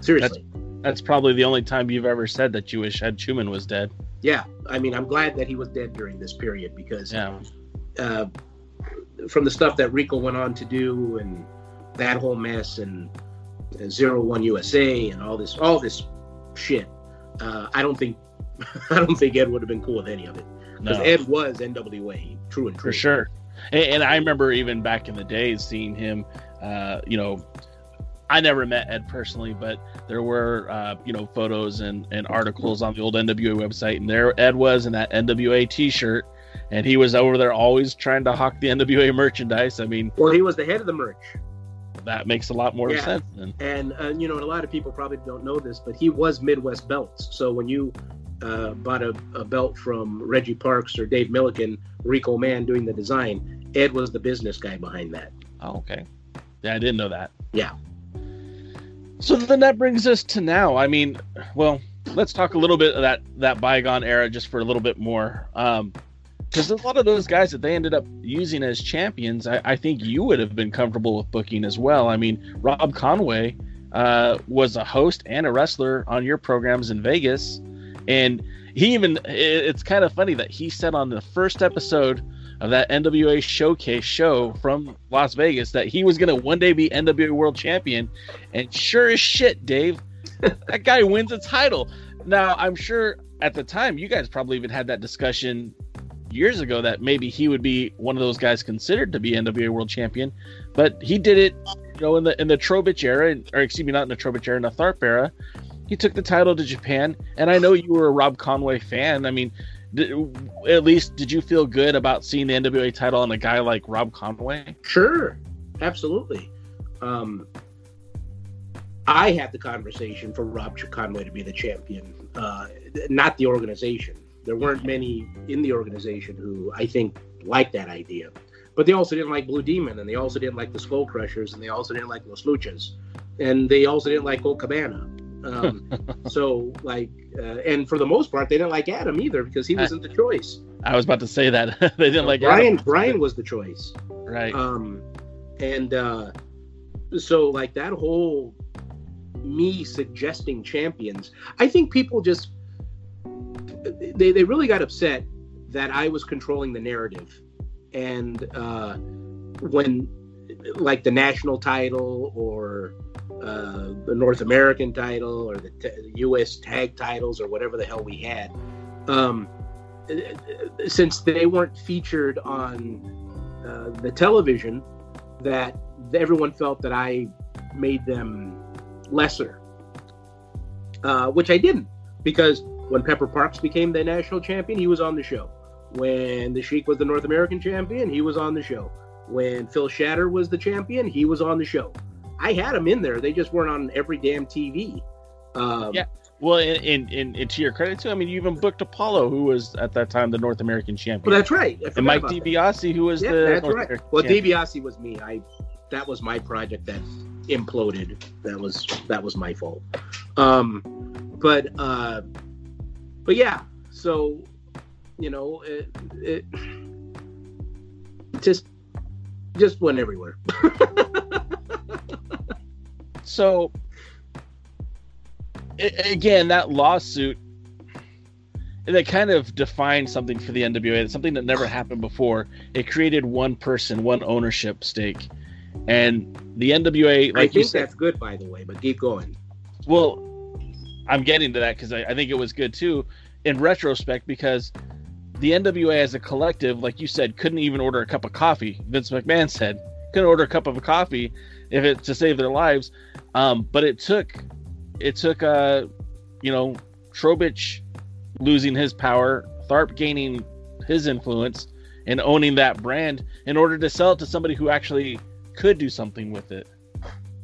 Seriously. That's probably the only time you've ever said that you wish Ed Chuman was dead. yeah. I mean, I'm glad that he was dead during this period because Yeah. uh, from the stuff that Rico went on to do and that whole mess and uh, Zero One USA and all this, all this shit. Uh, I don't think, I don't think Ed would have been cool with any of it because No. Ed was NWA, true and true. for sure. And, and I remember even back in the days seeing him. Uh, you know, I never met Ed personally, but there were uh, you know photos and, and articles on the old NWA website, and there Ed was in that NWA T-shirt, and he was over there always trying to hawk the NWA merchandise. I mean, Well, he was the head of the merch. that makes a lot more Yeah. sense. Then. and uh, you know, and a lot of people probably don't know this, but he was Midwest belts. So when you uh, bought a, a belt from Reggie Parks or Dave Milliken, Rico Man doing the design, Ed was the business guy behind that. Oh, okay. Yeah, I didn't know that. Yeah. So then that brings us to now. I mean, well, let's talk a little bit of that that bygone era just for a little bit more. Um, because a lot of those guys that they ended up using as champions, I, I think you would have been comfortable with booking as well. I mean, Rob Conway uh, was a host and a wrestler on your programs in Vegas, and he even it, it's kind of funny that he said on the first episode of that NWA showcase show from Las Vegas that he was going to one day be NWA World Champion, and sure as shit, Dave, that guy wins a title. Now I'm sure at the time you guys probably even had that discussion years ago that maybe he would be one of those guys considered to be NWA World Champion, but he did it, you know, in the in the Trobich era, or excuse me, not in the Trobich era, in the Tharpe era. He took the title to Japan, and I know you were a Rob Conway fan. I mean, at least did you feel good about seeing the NWA title on a guy like Rob Conway? Sure, absolutely. Um, I had the conversation for Rob Conway to be the champion, uh, not the organization. There weren't many in the organization who I think liked that idea, but they also didn't like Blue Demon, and they also didn't like the Skull Crushers, and they also didn't like Los Luchas, and they also didn't like Colt Cabana. Um, so, like, uh, and for the most part, they didn't like Adam either because he wasn't the choice. I was about to say that they didn't like Brian. Adam. Brian was the choice. right? Um, and uh, so like that whole me suggesting champions, I think people just they they really got upset that I was controlling the narrative, and uh, when like the national title or uh, the North American title or the t- U.S. tag titles or whatever the hell we had. Um, since they weren't featured on uh, the television, that everyone felt that I made them lesser, uh, which I didn't, because when Pepper Parks became the national champion, he was on the show. When the Sheik was the North American champion, he was on the show. When Phil Shatter was the champion, he was on the show. I had them in there. They just weren't on every damn TV. Um, yeah. Well, and, and, and, to your credit too, I mean, you even booked Apollo, who was at that time the North American champion. Well, that's right. And Mike DiBiase, who was yeah, the that's North right. American well, champion. DiBiase was me. I that was my project that imploded. That was that was my fault. Um, but uh, but yeah. So you know, it, it just just went everywhere. so again, that lawsuit that kind of defined something for the NWA. It's something that never happened before. It created one person, one ownership stake, and the NWA. Like I think said, that's good, by the way. But keep going. Well, I'm getting to that because I, I think it was good too, in retrospect, because the NWA as a collective, like you said, couldn't even order a cup of coffee. Vince McMahon said couldn't order a cup of coffee if it to save their lives. Um, but it took it took uh you know Trobich losing his power, Tharpe gaining his influence and owning that brand in order to sell it to somebody who actually could do something with it.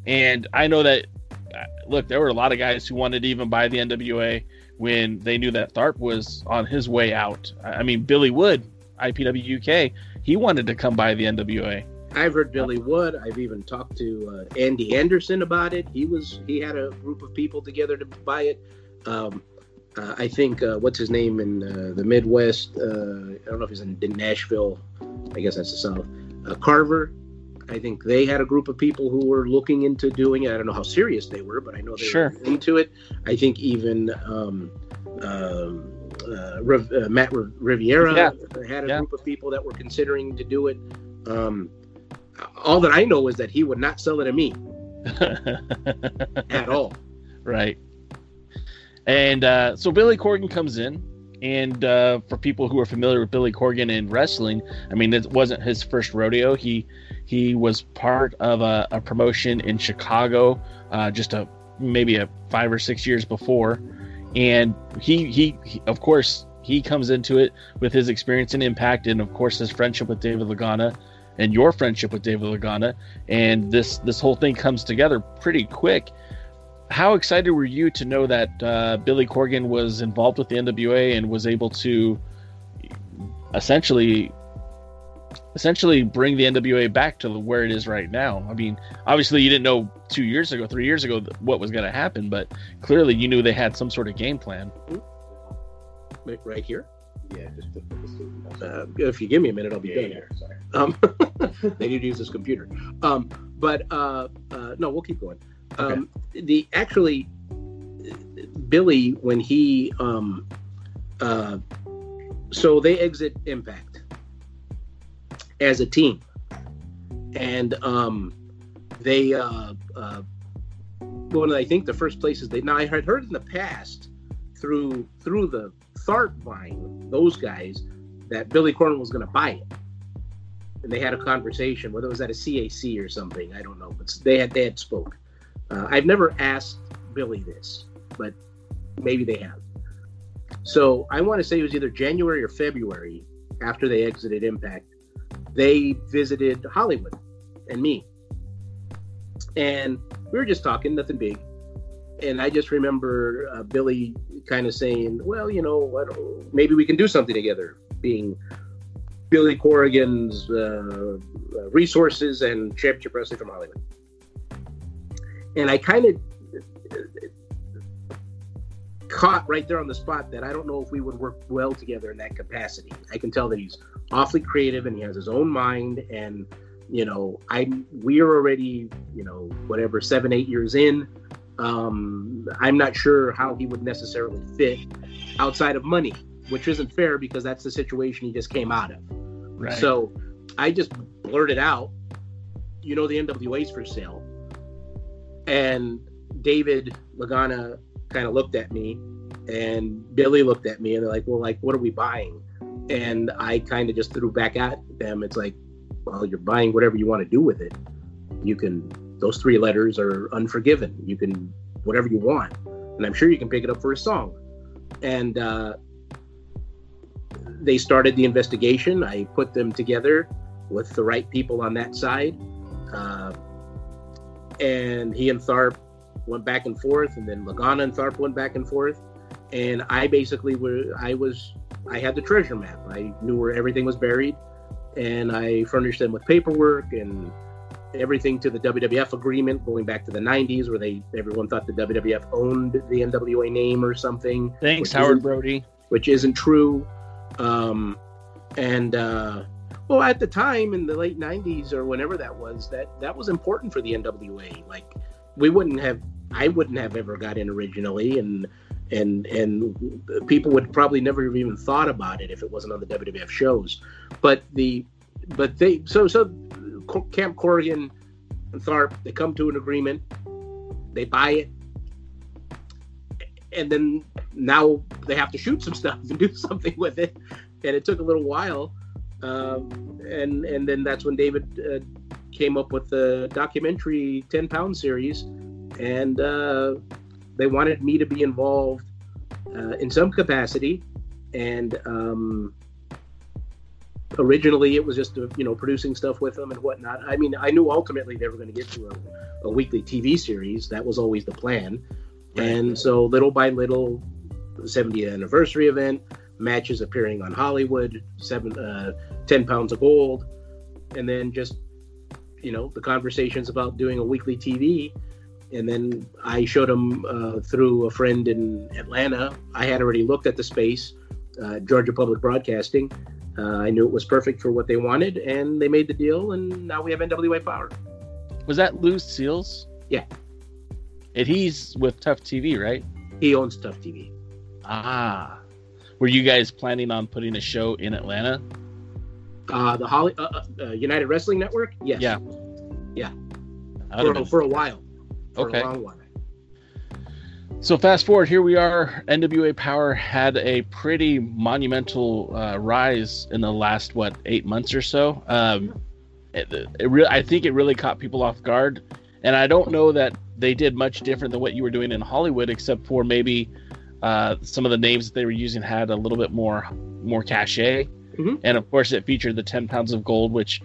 And I know that uh, look, there were a lot of guys who wanted to even buy the NWA when they knew that Tharpe was on his way out. I mean, Billy Wood, IPW UK, he wanted to come buy the NWA. I've heard Billy Wood. I've even talked to uh, Andy Anderson about it. He was he had a group of people together to buy it. Um, uh, I think uh, what's his name in uh, the Midwest? Uh, I don't know if he's in, in, Nashville. I guess that's the South. Uh, Carver. I think they had a group of people who were looking into doing it. I don't know how serious they were, but I know they sure. were into it. I think even um, um Riv- Matt Riviera yeah. had a yeah. group of people that were considering to do it. Um, all that I know is that he would not sell it to me at all. Right. And uh, so Billy Corgan comes in, and uh, for people who are familiar with Billy Corgan in wrestling, I mean, it wasn't his first rodeo. He he was part of a, a promotion in Chicago, uh, just a maybe a five or six years before, and he, he he of course he comes into it with his experience and impact, and of course his friendship with David Lagana and your friendship with David Lagana, and this this whole thing comes together pretty quick. How excited were you to know that uh, Billy Corgan was involved with the NWA and was able to essentially essentially bring the NWA back to where it is right now? I mean, obviously you didn't know two years ago, three years ago what was going to happen, but clearly you knew they had some sort of game plan. Right here. Yeah, just put the uh, if you give me a minute, I'll be yeah, done. Yeah, sorry. Um, they need to use this computer. Um, but uh, uh, no, we'll keep going. Um. The actually, Billy when he um, uh, so they exit Impact as a team, and um, they uh, uh, well, I think the first places they now I had heard in the past through through the Tharpe buying those guys that Billy Corgan was going to buy it, and they had a conversation. Whether it was at a CAC or something, I don't know, but they had they had spoke. Uh, I've never asked Billy this, but maybe they have. So I want to say it was either January or February after they exited Impact. They visited Hollywood and me, and we were just talking, nothing big and I just remember uh, Billy kind of saying, "Well, you know, maybe we can do something together." Being Billy Corgan's uh, uh, resources and championship wrestling from Hollywood, and I kind of caught right there on the spot that I don't know if we would work well together in that capacity. I can tell that he's awfully creative and he has his own mind and you know i we're already you know whatever seven eight years in um, I'm not sure how he would necessarily fit outside of money, which isn't fair because that's the situation he just came out of. Right. So I just blurted out, you know, the NWA's for sale. And David Lagana kind of looked at me and Billy looked at me and they're like, well, like, what are we buying? And I kind of just threw back at them. It's like, well, you're buying whatever you want to do with it. You can those three letters are unforgiven. You can whatever you want, and I'm sure you can pick it up for a song. And uh, they started the investigation. I put them together with the right people on that side. Uh, and he and Tharpe went back and forth, and then Lagana and Tharpe went back and forth. And I basically were, I was, I had the treasure map. I knew where everything was buried, and I furnished them with paperwork and everything to the WWF agreement going back to the 90s, where they everyone thought the WWF owned the NWA name or something. Thanks, Howard Brody. Which isn't true. Um, and uh, well, at the time in the late '90s or whenever that was, that that was important for the NWA. Like we wouldn't have, I wouldn't have ever got in originally, and and and people would probably never have even thought about it if it wasn't on the WWF shows. But the but they so so Camp Corgan and Tharpe they come to an agreement, they buy it, and then now they have to shoot some stuff and do something with it, and it took a little while, um, and and then that's when David uh, came up with the documentary Ten Pound series, and uh, they wanted me to be involved uh, in some capacity, and um, originally it was just uh, you know producing stuff with them and whatnot. I mean, I knew ultimately they were going to get to a, a, weekly TV series. That was always the plan, right. and so little by little, 70th anniversary event, matches appearing on Hollywood, seven, uh, 10 pounds of gold, and then just you know the conversations about doing a weekly TV. And then I showed them uh, through a friend in Atlanta. I had already looked at the space, uh, Georgia Public Broadcasting, uh, I knew it was perfect for what they wanted, and they made the deal, and now we have NWA Power. Was that Lou Seals? Yeah. And he's with Tough TV, right? He owns Tough TV. Ah. Were you guys planning on putting a show in Atlanta? Uh, the Holly uh, uh, uh United Wrestling Network? Yes. Yeah. Yeah. For, for, a while. For okay. a long while. So fast forward, here we are. NWA Power had a pretty monumental uh, rise in the last what eight months or so. Um, it, it re- I think it really caught people off guard, and I don't know that they did much different than what you were doing in Hollywood, except for maybe uh, some of the names that they were using had a little bit more more cachet, mm-hmm. and of course it featured the ten pounds of gold, which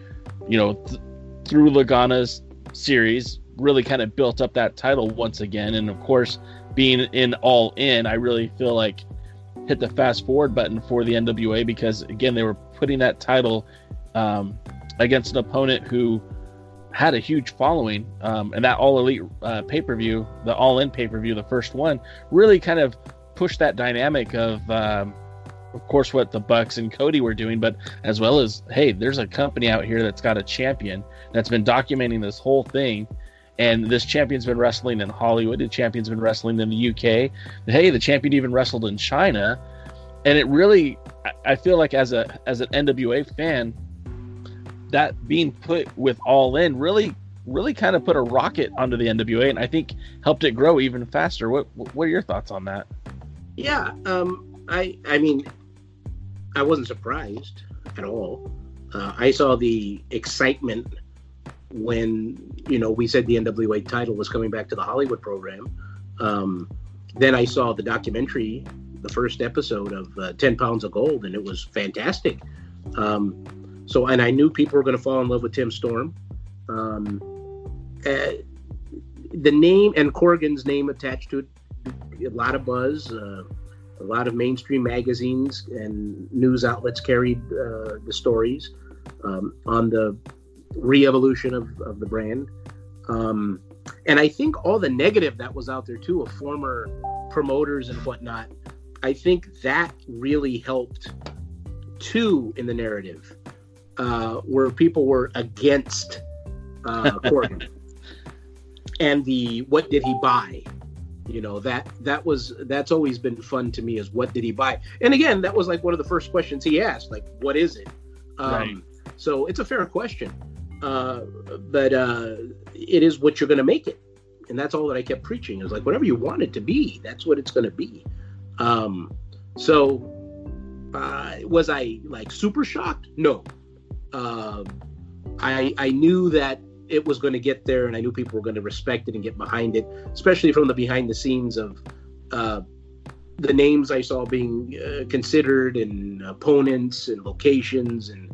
you know th- through Lagana's series really kind of built up that title once again, and of course being in all in, I really feel like hit the fast forward button for the NWA because again they were putting that title um, against an opponent who had a huge following, um, and that All Elite uh, pay per view, the All In pay per view, the first one, really kind of pushed that dynamic of. Um, of course, what the Bucks and Cody were doing, but as well as, hey, there's a company out here that's got a champion that's been documenting this whole thing and this champion's been wrestling in Hollywood. The champion's been wrestling in the UK. Hey, the champion even wrestled in China, and it really, I feel like as a as an NWA fan, that being put with All In really really kind of put a rocket onto the NWA, and I think helped it grow even faster. What what are your thoughts on that? Yeah, um, I I mean, I wasn't surprised at all. Uh, I saw the excitement when you know we said the NWA title was coming back to the Hollywood program. Um, then I saw the documentary, the first episode of uh, Ten Pounds of Gold, and it was fantastic. Um, so, and I knew people were going to fall in love with Tim Storm. Um, uh, the name and Corgan's name attached to it, a lot of buzz. Uh, a lot of mainstream magazines and news outlets carried uh, the stories um, on the re-evolution of, of the brand. Um, and I think all the negative that was out there too of former promoters and whatnot, I think that really helped too in the narrative, uh, where people were against uh, and the what did he buy? You know that that was that's always been fun to me is what did he buy? And again, that was like one of the first questions he asked, like what is it? Um, right. So it's a fair question. Uh, but uh, it is what you're going to make it, and that's all that I kept preaching. Is like whatever you want it to be, that's what it's going to be. Um, so uh, was I like super shocked? No. Uh, I I knew that it was going to get there, and I knew people were going to respect it and get behind it, especially from the behind the scenes of uh, the names I saw being uh, considered and opponents and locations and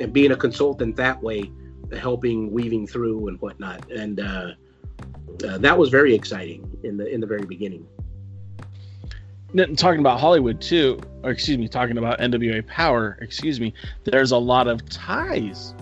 and being a consultant that way, helping weaving through and whatnot, and uh, uh, that was very exciting in the in the very beginning. N- Talking about Hollywood too, or excuse me, talking about NWA Power, excuse me. There's a lot of ties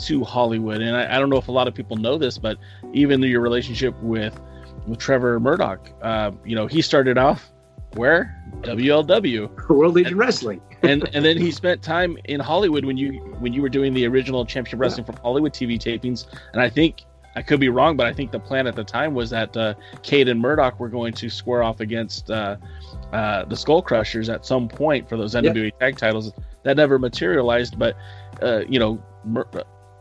to Hollywood, and I, I don't know if a lot of people know this, but even your relationship with with Trevor Murdoch, uh, you know, he started off where WLW, World League Wrestling. and and then he spent time in Hollywood when you when you were doing the original Championship Wrestling from Hollywood TV tapings, and I think I could be wrong, but I think the plan at the time was that uh, Cade and Murdoch were going to square off against uh, uh, the Skull Crushers at some point for those NWA tag titles. That never materialized, but uh, you know. Mur-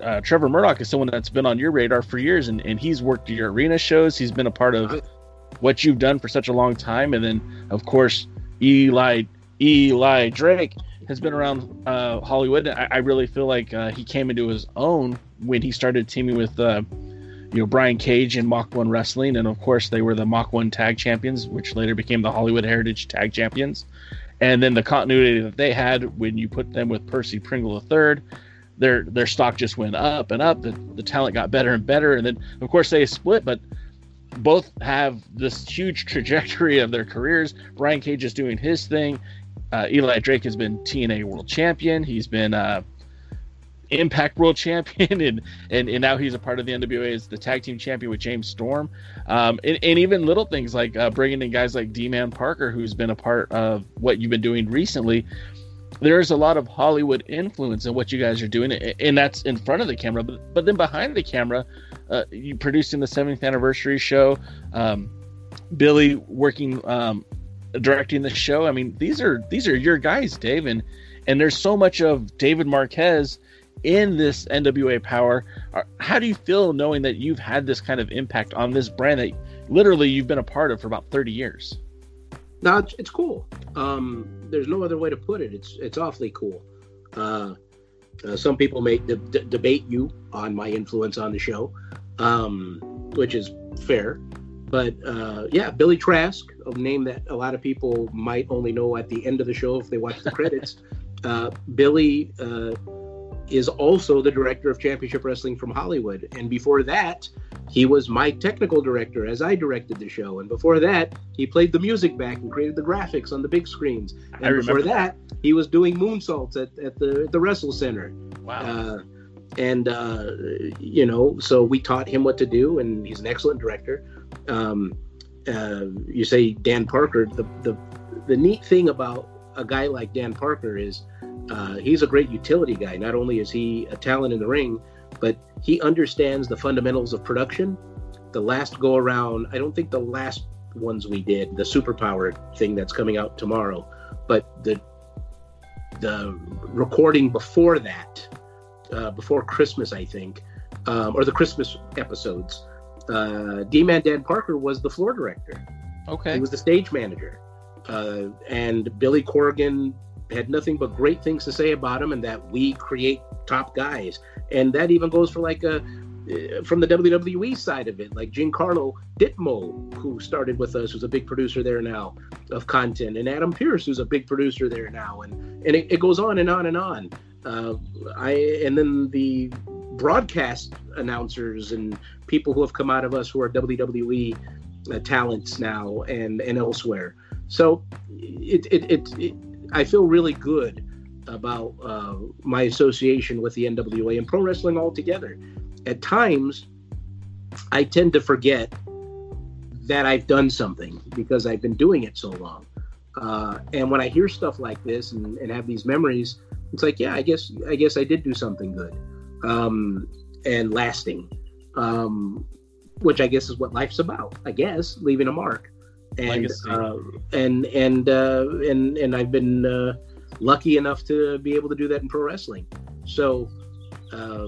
uh, Trevor Murdoch is someone that's been on your radar for years, and, and he's worked your arena shows. He's been a part of what you've done for such a long time, and then of course Eli Eli Drake has been around uh, Hollywood. I, I really feel like uh, he came into his own when he started teaming with uh, you know Brian Cage and Mach One Wrestling, and of course they were the Mach One Tag Champions, which later became the Hollywood Heritage Tag Champions. And then the continuity that they had when you put them with Percy Pringle III, their their stock just went up and up. The, the talent got better and better, and then of course they split, but both have this huge trajectory of their careers. Brian Cage is doing his thing. Uh, Eli Drake has been TNA World Champion. He's been uh, Impact World Champion, and, and and now he's a part of the NWA as the Tag Team Champion with James Storm. Um, and, and even little things like uh, bringing in guys like D-Man Parker, who's been a part of what you've been doing recently. There's a lot of Hollywood influence in what you guys are doing, and that's in front of the camera. But, but then behind the camera, uh, producing the 70th anniversary show, um, Billy working, um, directing the show. I mean, these are these are your guys, Dave, and and there's so much of David Marquez in this NWA Power. How do you feel knowing that you've had this kind of impact on this brand that literally you've been a part of for about 30 years? No, it's, it's cool. Um, there's no other way to put it. It's it's awfully cool. Uh, uh, some people may de- de- debate you on my influence on the show, um, which is fair. But uh, yeah, Billy Trask, a name that a lot of people might only know at the end of the show if they watch the credits. Uh, Billy uh, is also the director of Championship Wrestling from Hollywood, and before that, he was my technical director as I directed the show. And before that, he played the music back and created the graphics on the big screens. And before that, he was doing moonsaults at, at the at the Wrestle Center. Wow. And uh, you know, so we taught him what to do, and he's an excellent director. Um, uh, you say Dan Parker. The the the neat thing about a guy like Dan Parker is uh, he's a great utility guy. Not only is he a talent in the ring, but he understands the fundamentals of production. The last go around, I don't think the last ones we did, the superpower thing that's coming out tomorrow, but the the recording before that, uh, before Christmas, I think, um, or the Christmas episodes, uh, D-Man Dan Parker was the floor director. okay. He was the stage manager. Uh, and Billy Corgan had nothing but great things to say about him and that we create top guys. And that even goes for like a, uh, from the WWE side of it, like Giancarlo Dittamo, who started with us, who's a big producer there now of content, and Adam Pearce, who's a big producer there now. And, and it, it goes on and on and on. Uh, I and then the broadcast announcers and people who have come out of us who are WWE uh, talents now and and elsewhere. So it it, it, it I feel really good about uh, my association with the NWA and pro wrestling altogether. At times, I tend to forget that I've done something because I've been doing it so long. Uh, and when I hear stuff like this and, and have these memories, it's like, yeah, I guess I guess I did do something good um, and lasting, um, which I guess is what life's about. I guess leaving a mark, and uh, and and uh, and and I've been uh, lucky enough to be able to do that in pro wrestling. So, uh,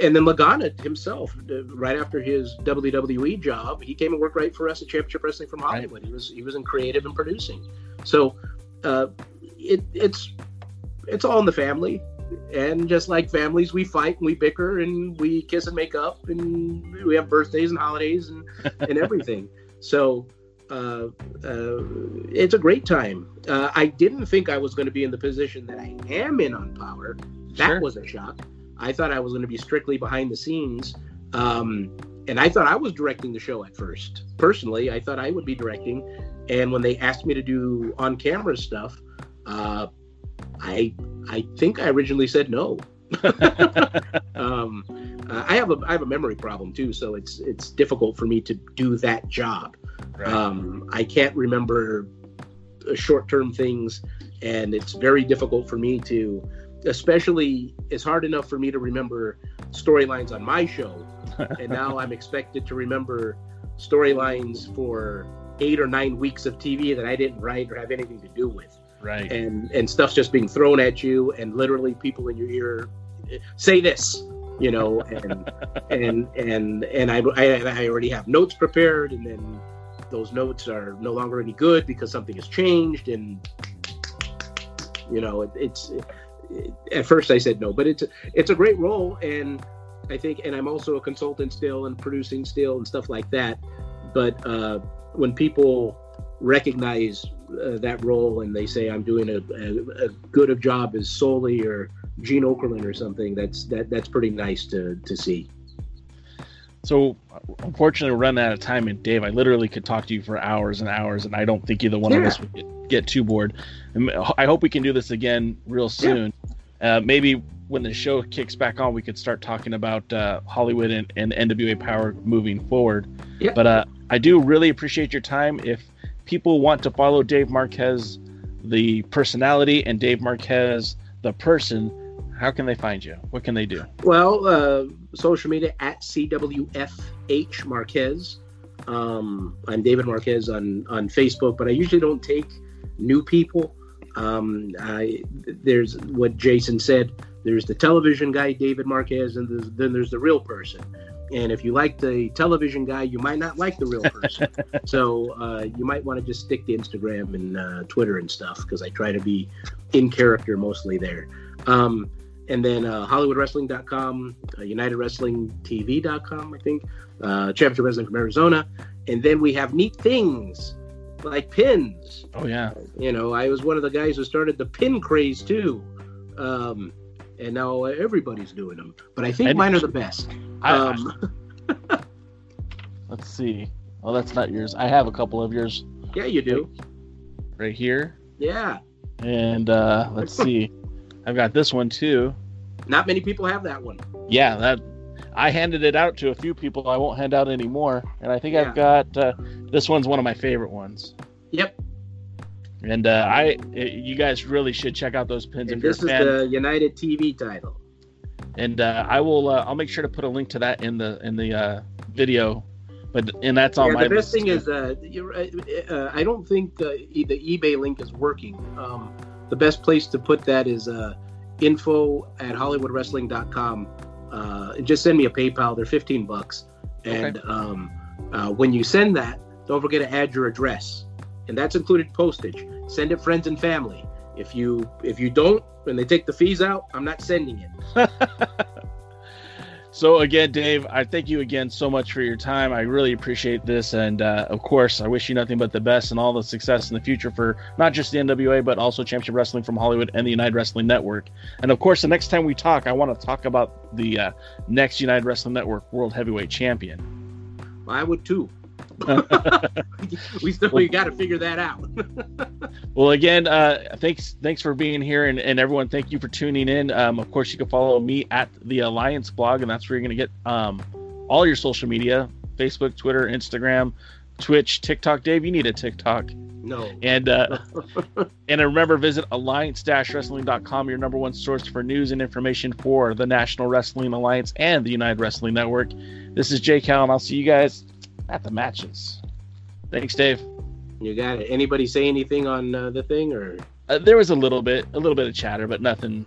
and then Lagana himself, uh, right after his WWE job, he came and worked right for us at Championship Wrestling from Right. Hollywood. He was he was in creative and producing. So, uh, it it's it's all in the family. And just like families, we fight and we bicker and we kiss and make up and we have birthdays and holidays and, and everything. So, uh, uh, it's a great time. Uh, I didn't think I was going to be in the position that I am in on Power. That Sure. was a shock. I thought I was going to be strictly behind the scenes. Um, and I thought I was directing the show at first. Personally, I thought I would be directing. And when they asked me to do on camera stuff, uh, I I think I originally said no. um, uh, I have a I have a memory problem too, so it's it's difficult for me to do that job. Right. Um, I can't remember short term things, and it's very difficult for me to, especially, it's hard enough for me to remember storylines on my show. and now I'm expected to remember storylines for eight or nine weeks of TV that I didn't write or have anything to do with. Right. And, and stuff's just being thrown at you, and literally people in your ear say this. You know, and and and and I, I I already have notes prepared, and then those notes are no longer any good because something has changed and you know it, it's it, at first i said no but it's it's a great role and i think and i'm also a consultant still and producing still and stuff like that but uh, when people recognize uh, that role and they say i'm doing a, a, a good a job as Solie or gene okerlund or something that's that that's pretty nice to to see So, unfortunately, we're running out of time. And Dave, I literally could talk to you for hours and hours, and I don't think either one of us would get, get too bored. And I hope we can do this again real soon. Uh, maybe when the show kicks back on, we could start talking about uh, Hollywood and, and NWA Power moving forward. Yeah. But uh, I do really appreciate your time. If people want to follow Dave Marquez, the personality, and Dave Marquez, the person, how can they find you? What can they do? Well, uh, social media at CWFH Marquez. Um, I'm David Marquez on, on Facebook, but I usually don't take new people. Um, I, there's what Jason said. There's the television guy, David Marquez, and there's, then there's the real person. And if you like the television guy, you might not like the real person. so uh, you might want to just stick to Instagram and uh, Twitter and stuff because I try to be in character mostly there. Um, and then uh, HollywoodWrestling.com, uh, UnitedWrestlingTV.com, I think, uh, Championship Wrestling from Arizona, and then we have neat things like pins. Oh, yeah. You know, I was one of the guys who started the pin craze too, um, and now everybody's doing them. But I think And- mine are the best. I- Um, Let's see. Oh, that's not yours. I have a couple of yours yeah, you do. right here. Yeah, And uh, let's see. I've got this one too. not many people have that one. Yeah, that I handed it out to a few people. I won't hand out anymore. And I think Yeah. I've got uh, this one's one of my favorite ones. Yep. And uh, I, you guys really should check out those pins And if this is fan. the United TV title. And uh, I will. Uh, I'll make sure to put a link to that in the in the uh, video. But and that's all. yeah, my the best thing too. is, uh, you're, uh, uh, I don't think uh, e- the eBay link is working. Um, the best place to put that is uh, info at hollywoodwrestling.com. Uh, and just send me a PayPal. They're 15 bucks. And um, uh, when you send that, don't forget to add your address, and that's included postage. Send it friends and family. If you if you don't, when they take the fees out, I'm not sending it. So again, Dave, I thank you again so much for your time. I really appreciate this, and uh, of course, I wish you nothing but the best and all the success in the future for not just the NWA but also Championship Wrestling from Hollywood and the United Wrestling Network. And of course, the next time we talk, I want to talk about the uh, next United Wrestling Network World Heavyweight Champion. I would too. we still we got to figure that out. Well, again, uh, thanks thanks for being here, and, and everyone, thank you for tuning in. Um, of course, you can follow me at the Alliance blog, and that's where you're going to get um, all your social media: Facebook, Twitter, Instagram, Twitch, TikTok. Dave, you need a TikTok, no. and uh, and remember, visit alliance-wrestling.com, your number one source for news and information for the National Wrestling Alliance and the United Wrestling Network. This is Jay Cal, and I'll see you guys at the matches. Thanks, Dave. You got it. Anybody say anything on uh, the thing or? Uh, there was a little bit, a little bit of chatter, but nothing,